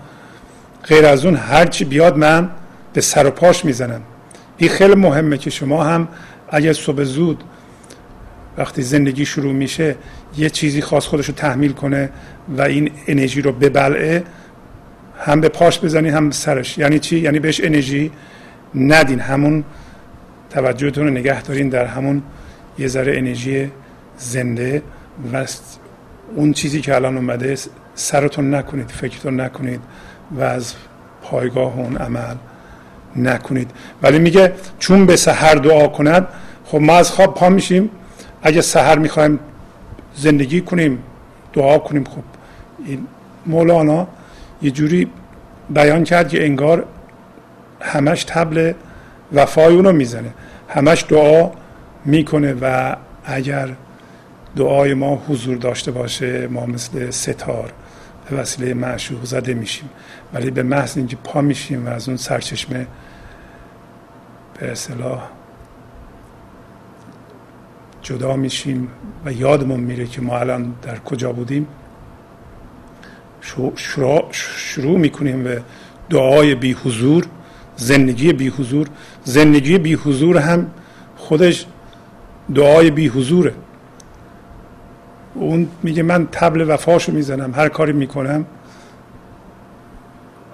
غیر از اون هرچی بیاد من به سر و پاش می‌زنم. این خیلی مهمه که شما هم اگر صبح زود وقتی زندگی شروع میشه یه چیزی خاص خودش رو تحمیل کنه و این انرژی رو ببلعه هم به پاش بزنید هم سرش. یعنی چی؟ یعنی بهش انرژی ندین. همون توجهتون رو نگه دارین در همون یه ذره انرژی زنده و اون چیزی که الان اومده سرتون نکنید فکرتون نکنید و از پایگاه اون عمل نکنید. ولی میگه چون به سحر دعا کند خب ما از خواب پا میشیم. اگه سحر می‌خوایم زندگی کنیم دعا کنیم خب این مولانا یه جوری بیان کرد که انگار همش تبل وفای اونو می‌زنه. همش دعا می‌کنه و اگر دعای ما حضور داشته باشه ما مثل ستار به وسیله معشوق زده میشیم. ولی به محض اینکه پا میشیم و از اون سرچشمه به اصطلاح جدا میشیم و یادمون میره که ما الان در کجا بودیم. شروع, شروع می‌کنیم به دعای بی حضور زندگی بی حضور. زندگی بی حضور هم خودش دعای بی حضوره. اون میگه من تبل وفاشو می‌زنم هر کاری می‌کنم.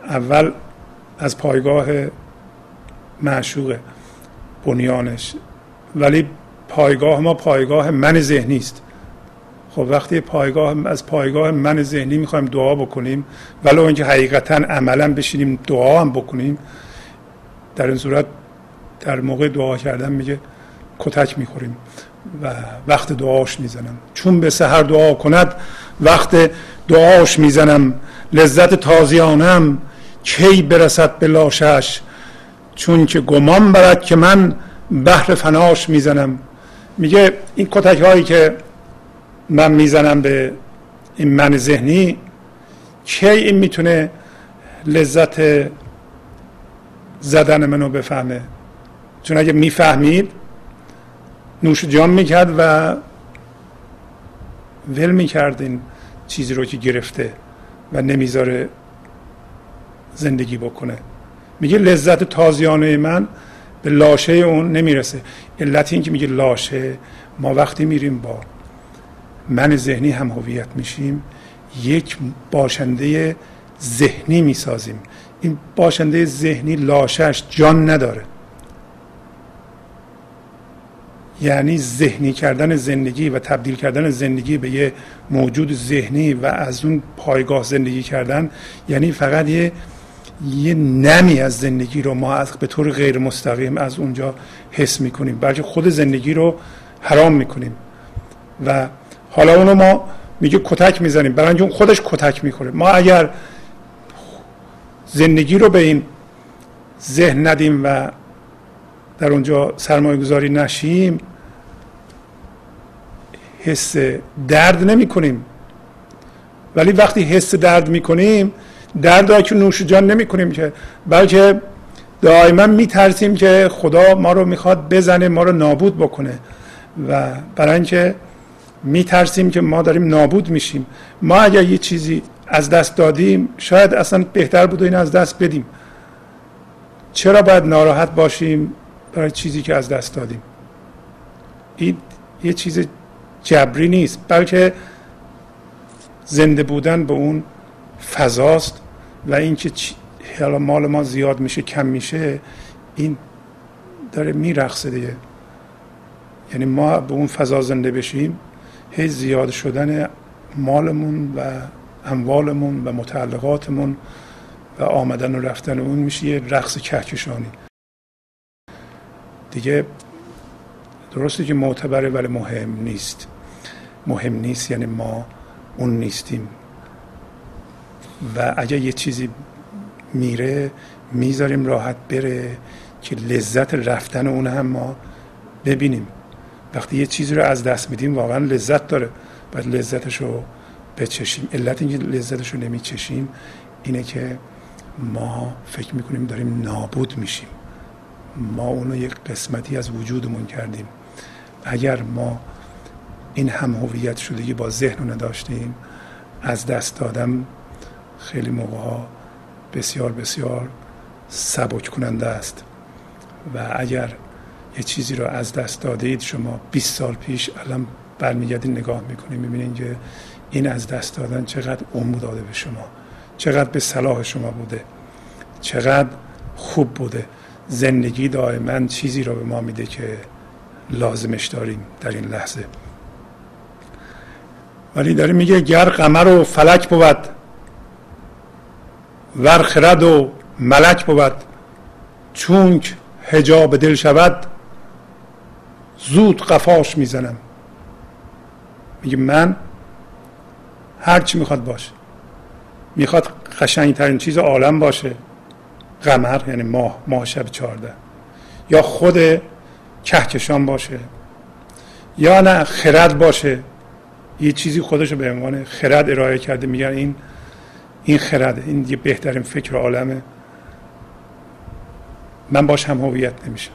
اول از پایگاه معشوقه بنیانش. ولی پایگاه ما پایگاه من ذهنی است. خب وقتی پایگاه از پایگاه من ذهنی می‌خوایم دعا بکنیم ولو اینکه حقیقتا عملا بشینیم دعا هم بکنیم در این صورت در موقع دعا کردن میگه کتک می‌خوریم و وقت دعاش می‌زنم. چون به سحر دعا کند وقت دعاش می‌زنم. لذت تازیانم کی برسد به لاشش؟ چون که گمان برد که من بحر فناش می‌زنم. میگه این کتک هایی که من می‌زنم به این من ذهنی کی این می‌تونه لذت زدن منو بفهمه؟ چون اگه می‌فهمید نوش جان می‌کرد و ول می‌کرد این چیزی رو که گرفته و نمی‌ذاره زندگی بکنه. میگه لذت تازیانه من به لاشه اون نمی‌رسه. علت این که میگه لاشه ما وقتی میریم با من ذهنی هم هویت میشیم یک باشنده ذهنی می‌سازیم. این باشنده ذهنی لاشش جان نداره. یعنی ذهنی کردن زندگی و تبدیل کردن زندگی به یه موجود ذهنی و از اون پایگاه زندگی کردن یعنی فقط یه یه نمی از زندگی رو ما از به طور غیر مستقیم از اونجا حس می‌کنیم بلکه خود زندگی رو حرام می‌کنیم. و حالا اونو ما میگه کتک می‌زنیم برای اون خودش کتک می‌خوره. ما اگر زندگی رو به این ذهن ندیم و در اونجا سرمایه گذاری نشیم حس درد نمی کنیم ولی وقتی حس درد می کنیم درد که نوش جان نمی کنیم که بلکه دائما می ترسیم که خدا ما رو می‌خواد بزنه ما رو نابود بکنه. و برای اینکه می ترسیم که ما داریم نابود میشیم. ما اگر یه چیزی از دست دادیم شاید اصلا بهتر بود این از دست بدیم. چرا باید ناراحت باشیم برای چیزی که از دست دادیم؟ این یه چیز جبری نیست بلکه زنده بودن به اون فضاست و اینکه حالا مال ما زیاد میشه کم میشه این داره میرخصه دیگه. یعنی ما به اون فضا زنده بشیم هی زیاد شدن مالمون و اموالمون و متعلقاتمون و آمدن و رفتن اون میشه یه رقص کهکشانی. دیگه درسته که معتبره ولی مهم نیست. مهم نیست یعنی ما اون نیستیم. و اگر یه چیزی میره می‌ذاریم راحت بره که لذت رفتن اون هم ما ببینیم. وقتی یه چیزی رو از دست میدیم واقعا لذت داره. باید لذتش رو بچشیم. علت اینکه لذتش رو نمیچشیم اینه که ما فکر می‌کنیم داریم نابود میشیم. ما اونو یک قسمتی از وجودمون کردیم. اگر ما این هم هویت شدگی با ذهن رو نداشتیم از دست دادم خیلی موقع بسیار بسیار سبک کننده است. و اگر یه چیزی رو از دست داده شما 20 سال پیش الان برمیگردین نگاه می‌کنید می‌بینید که این از دست دادن چقدر عمر داده به شما چقدر به صلاح شما بوده چقدر خوب بوده. زندگی دائما چیزی رو به ما میده که لازمش داریم در این لحظه. ولی داره میگه گر قمر و فلک بود ور خرد و ملک بود. چونک هجاب دل شود زود قفاش می‌زنم. میگه من هر چی می‌خواد باشه. می‌خواد قشنگترین چیز عالم باشه. قمر یعنی ماه ماه شب چهارده. یا خود کهکشان باشه. یا نه خرد باشه. یه چیزی خودش رو به عنوان خرد ارائه کرده. میگن این این خرد این یه بهترین فکر عالمه. من باش هم هویت نمیشم.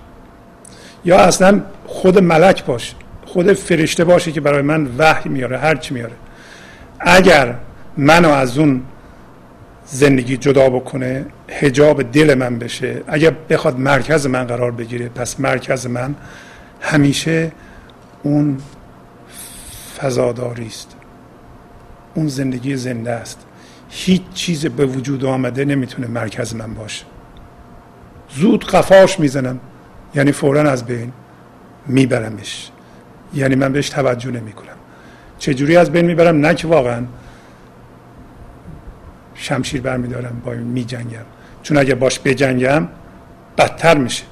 یا اصلا خود ملک باشه خود فرشته باشه که برای من وحی میاره هر چی میاره. اگر منو از اون زندگی جدا بکنه هجاب دل من بشه اگر بخواد مرکز من قرار بگیره پس مرکز من همیشه اون فضاداری است اون زندگی زنده است. هیچ چیز به وجود آمده نمی‌تونه مرکز من باشه. زود قفاش می‌زنم یعنی فورا از بین میبرمش. یعنی من بهش توجه نمی کنم چجوری از بین می‌برم؟ نه که واقعا. شمشیر برمیدارم با میجنگم. چون اگه باش بجنگم بدتر میشه.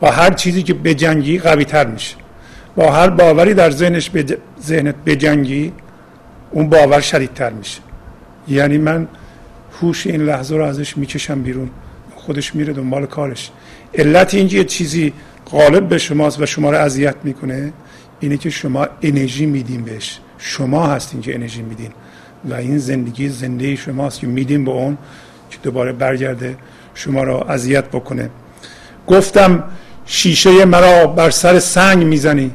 با هر چیزی که بجنگی قوی تر میشه. با هر باوری در ذهنش بج... ذهنت بجنگی اون باور شدیدتر میشه. یعنی من هوش این لحظه رو ازش می‌کشم بیرون. خودش میره دنبال کارش. علت اینکه یه چیزی غالب به شماست و شما رو اذیت می‌کنه اینه که شما انرژی میدین بهش. شما هستین که انرژی میدین و این زندگی زنده شماست که میدین به اون که دوباره برگرده شما را اذیت بکنه. گفتم شیشه مرا بر سر سنگ می‌زنی.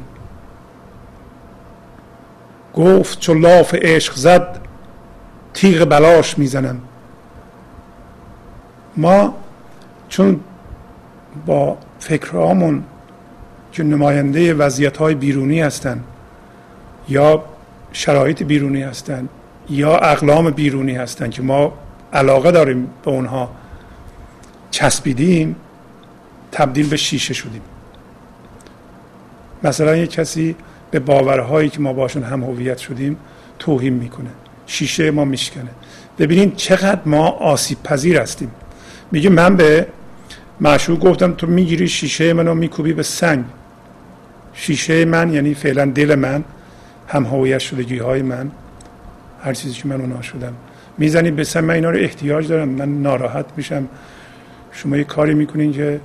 گفت چو لاف عشق زد تیغ بلاش می‌زنم ما چون با فکرهامون که نماینده وضعیت های بیرونی هستند یا شرایط بیرونی هستند یا اقلام بیرونی هستند که ما علاقه داریم به اونها چسبیدیم تبدیل به شیشه شدیم. مثلا یک کسی به باورهایی که ما باشون هم هویت شدیم توهین می‌کنه. شیشه ما میشکنه. ببینید چقدر ما آسیب پذیر هستیم. میگه من به معشوق گفتم تو می‌گیری شیشه منو میکوبی به سنگ. شیشه من یعنی فعلا دل من هم هویت شدگی های من هر چیزی که من اونا شدم. می‌زنی به سنگ من اینا رو احتیاج دارم. من ناراحت میشم. شما یه کاری می‌کنین که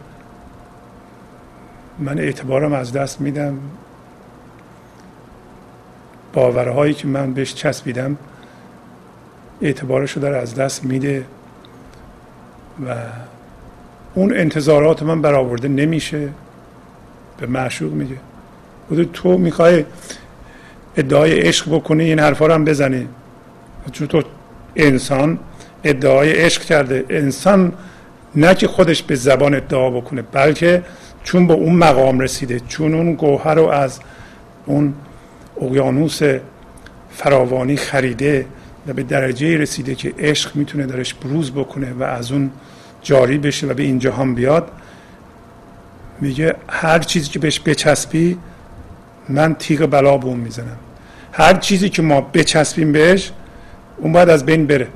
من اعتبارم از دست میدم. باورهایی که من بهش چسبیدم اعتبارش رو داره از دست میده و اون انتظارات من برآورده نمیشه به معشوق میگه. خود تو می‌خوای ادعای عشق بکنی این حرفا رو هم بزنی. چون تو انسان ادعای عشق کرده. انسان نه که خودش به زبان ادعا بکنه بلکه چون به اون مقام رسیده چون اون گوهر رو از اون اقیانوس فراوانی خریده و به درجه رسیده که عشق می‌تونه درش بروز بکنه و از اون جاری بشه و به این جهان بیاد. میگه هر چیزی که بهش بچسبی من تیغ بلا به اون می‌زنم. هر چیزی که ما بچسبیم بهش اون باید از بین بره.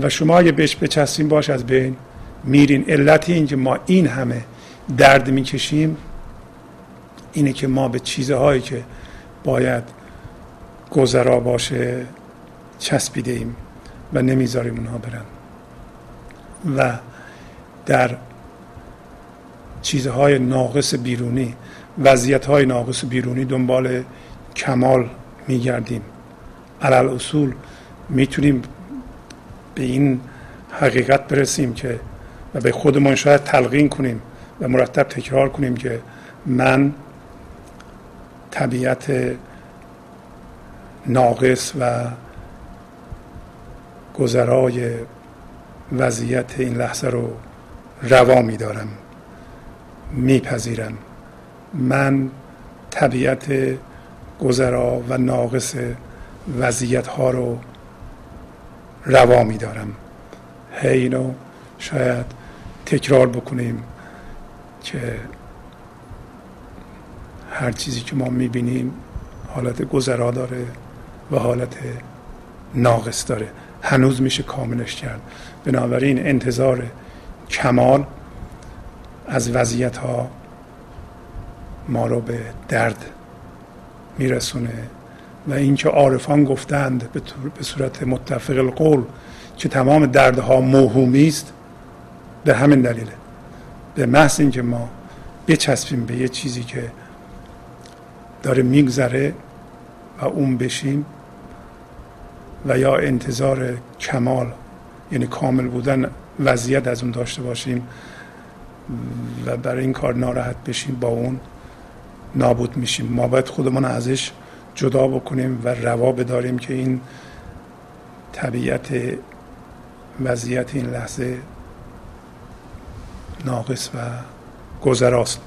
و شما اگه بهش بچسبیم باش از بین میرین. علت این که ما این همه درد می‌کشیم اینه که ما به چیزهایی که باید گذرا باشه چسبیده ایم و نمی‌ذاریم اونها برن. و در چیزهای ناقص بیرونی وضعیت های ناقص بیرونی دنبال کمال میگردیم. علال اصول می‌تونیم به این حقیقت برسیم که و به خودمان شاید تلقین کنیم و مرتب تکرار کنیم که من طبیعت ناقص و گذرای وضعیت این لحظه رو روا میدارم میپذیرم. من طبیعت گذرا و ناقص وضعیت ها رو روا میدارم. هی اینو شاید تکرار بکنیم که هر چیزی که ما می‌بینیم حالت گذرا داره. و حالت ناقص داره. هنوز میشه کاملش کرد. بنابراین انتظار کمال از وضعیت ها ما رو به درد میرسونه و اینکه عارفان گفتند به صورت متفق القول که تمام دردها موهومی است به همین دلیله به محض اینکه ما بچسبیم به یه چیزی که داره میگذره و اون بشیم و یا انتظار کمال یعنی کامل بودن وضعیت از اون داشته باشیم و برای این کار ناراحت بشیم با اون نابود میشیم. ما باید خودمان ازش جدا بکنیم و روا بداریم که این طبیعت وضعیت این لحظه ناقص و گذراست.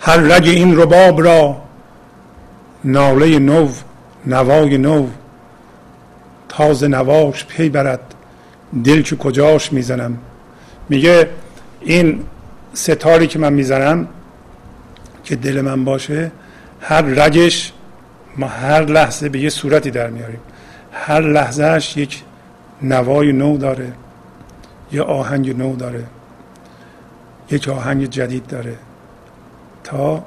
هر رگ این رباب را ناله نو نوای نو تازه نواش پی برد. دل که کجاش می‌زنم؟ میگه این ستاری که من می‌زنم که دل من باشه هر رگش ما هر لحظه به یه صورتی در میاریم. هر لحظهش یک نوای نو داره. یه آهنگ نو داره. یک آهنگ جدید داره. تا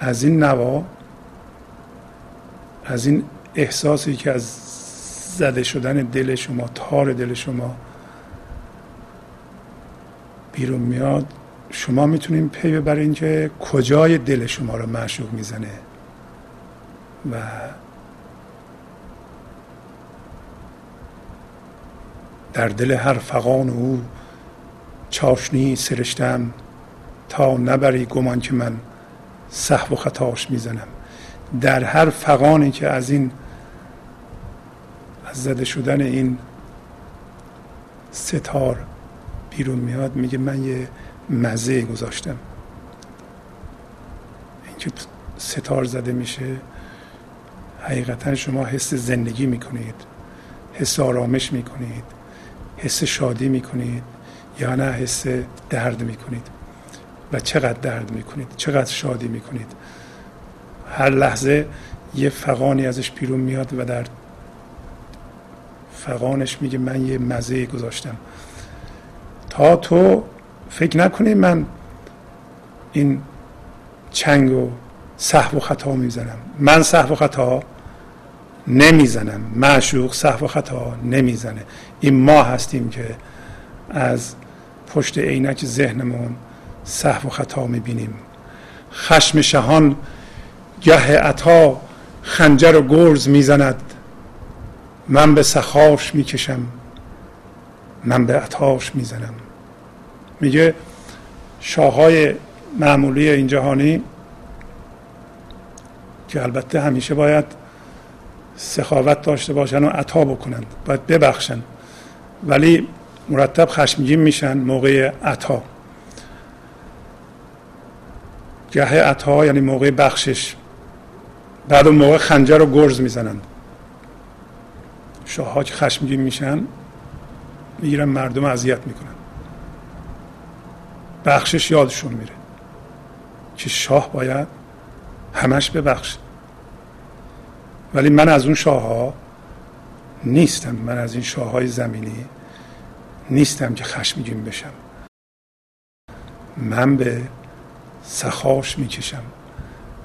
از این نوا از این احساسی که از زده شدن دل شما تار دل شما بیرون میاد. شما می‌تونید پی ببرین که کجای دل شما رو معشوق می‌زنه. و در دل هر فقان او چاشنی سرشتم تا نبری گمان که من صحو و خطاش می‌زنم. در هر فقانی که از این از زده شدن این ستار بیرون میاد میگه من یه مزه گذاشتم. اینکه ستار زده میشه حقیقتا شما حس زندگی می‌کنید حس آرامش می‌کنید حس شادی می‌کنید یا نه حس درد می‌کنید. و چقدر درد می‌کنید چقدر شادی می‌کنید. هر لحظه یه فقانی ازش بیرون میاد و در فقانش میگه من یه مزه گذاشتم. تا تو فکر نکنی من این چنگ و صحو و خطا می‌زنم. من صحو و خطا نمی‌زنم. معشوق صحو و خطا نمی‌زنه. این ما هستیم که از پشت عینک ذهنمون صحو و خطا می‌بینیم. خشم شهان گه عطا خنجر و گرز می‌زند. من به سخاش می‌کشم من به عطاش می‌زنم. میگه شاههای معمولی این جهانی که البته همیشه باید سخاوت داشته باشن و عطا بکنند باید ببخشن. ولی مرتب خشمگین میشن موقع عطا. گه عطا یعنی موقع بخشش. بعد اون موقع خنجر رو گرز می‌زنند شاه ها که خشمگین میشن می‌گیرن مردم اذیت می‌کنن. بخشش یادشون میره که شاه باید همش ببخش ولی من از اون شاه ها نیستم. من از این شاه های زمینی نیستم که خشمگین بشم. من به سخاش می‌کشم.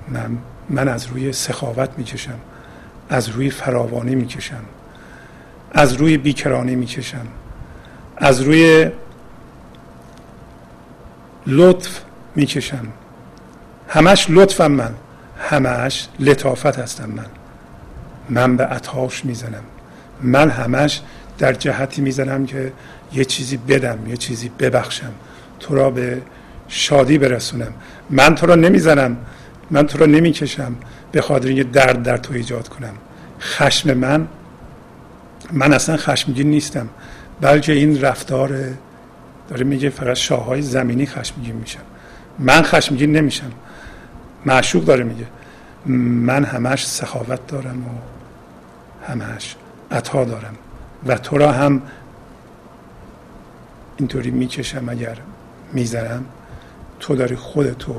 من, من از روی سخاوت می‌کشم. از روی فراوانی می‌کشم. از روی بیکرانی می‌کشم. از روی لطف می‌کشم. همش لطفم من. همش لطافت هستم من. من به عطاش می‌زنم. من همش در جهتی می‌زنم که یه چیزی بدم یه چیزی ببخشم. تو را به شادی برسونم. من تو را نمی‌زنم. من تو را نمی‌کشم. به خاطر اینکه درد در تو ایجاد کنم. خشم من من اصلا خشمگین نیستم. بلکه این رفتار داره میگه فقط شاههای زمینی خشمگین میشن. من خشمگین نمیشم. معشوق داره میگه. من همش سخاوت دارم و همش عطا دارم. و تو را هم اینطوری می‌کشم اگر می‌زنم تو داری خودتو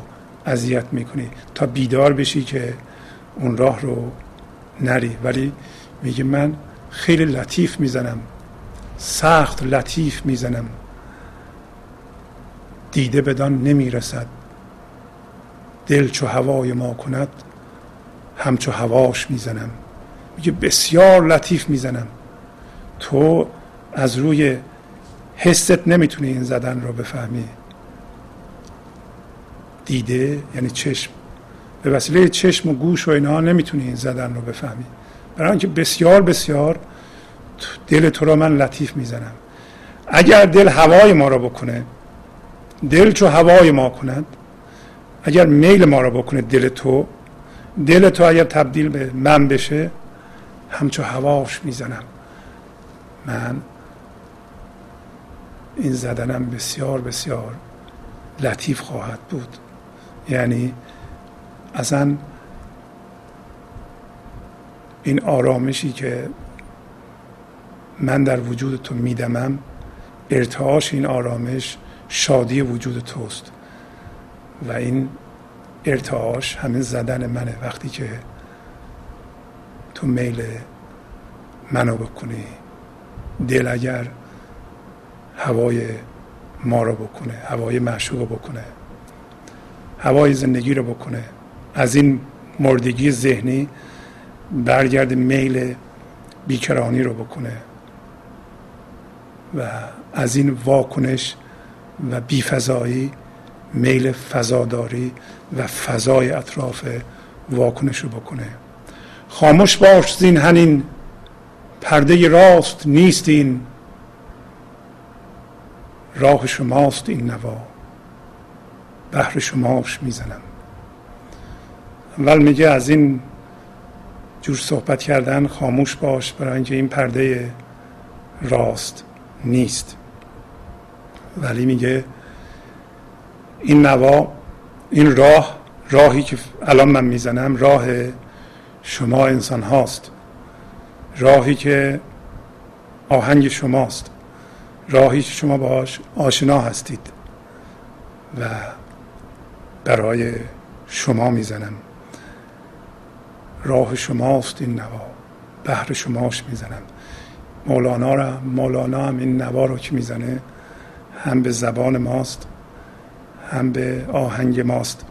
اذیت می‌کنی. تا بیدار بشی که اون راه رو نری. ولی میگه من خیلی لطیف می‌زنم. سخت لطیف می‌زنم. دیده بدان نمی‌رسد. دل چو هوای ما کند همچو هواش می‌زنم. میگه بسیار لطیف می‌زنم. تو از روی حست نمی‌تونی این زدن رو بفهمی. دیده یعنی چشم. به وسیله چشم و گوش و اینها نمی‌تونی این زدن رو بفهمی. برای اینکه بسیار بسیار دل تو را من لطیف می‌زنم. اگر دل هوای ما را بکنه دل چو هوای ما کند اگر میل ما را بکنه دل تو دل تو اگر تبدیل به من بشه همچو هواش می‌زنم. من این زدنم بسیار بسیار لطیف خواهد بود. یعنی اصلا این آرامشی که من در وجود تو میدمم ارتعاش این آرامش شادی وجود توست. و این ارتعاش همین زدن منه وقتی که تو میل منو بکنی. دل اگر هوای ما رو بکنه هوای معشوق رو بکنه هوای زندگی رو بکنه. از این مردگی ذهنی برگرد میل بیکرانی رو بکنه و از این واکنش و بیفضایی میل فضاداری و فضای اطراف واکنش رو بکنه. خاموش باش زین هنین پرده راست نیست این. راه شماست این نوا. بهر شماش می‌زنم. اول میگه از این جور صحبت کردن خاموش باش برای اینکه این پرده راست نیست. ولی میگه این نوا این راه راهی که الان من می‌زنم راه شما انسان هاست. راهی که آهنگ شماست. راهی که شما باش آشنا هستید و برای شما می‌زنم. راه شماست این نوا. بهر شماش می‌زنم. مولانا را مولانا هم این نوا رو که می‌زنه هم به زبان ماست هم به آهنگ ماست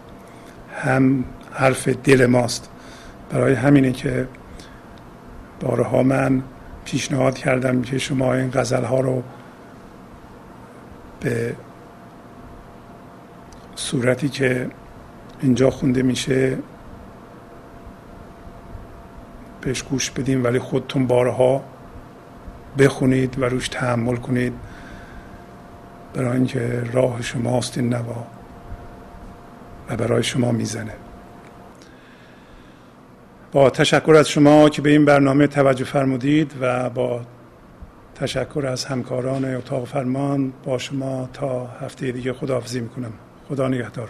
هم حرف دل ماست. برای همینه که بارها من پیشنهاد کردم که شما این غزل ها رو به صورتی که اینجا خونده میشه بهش گوش بدیم ولی خودتون بارها بخونید و روش تحمل کنید. برای اینکه راه شماست این نوا و برای شما می‌زنه. با تشکر از شما که به این برنامه توجه فرمودید و با تشکر از همکاران اتاق فرمان با شما تا هفته دیگه خداحافظی می‌کنم. خدا نگهدار.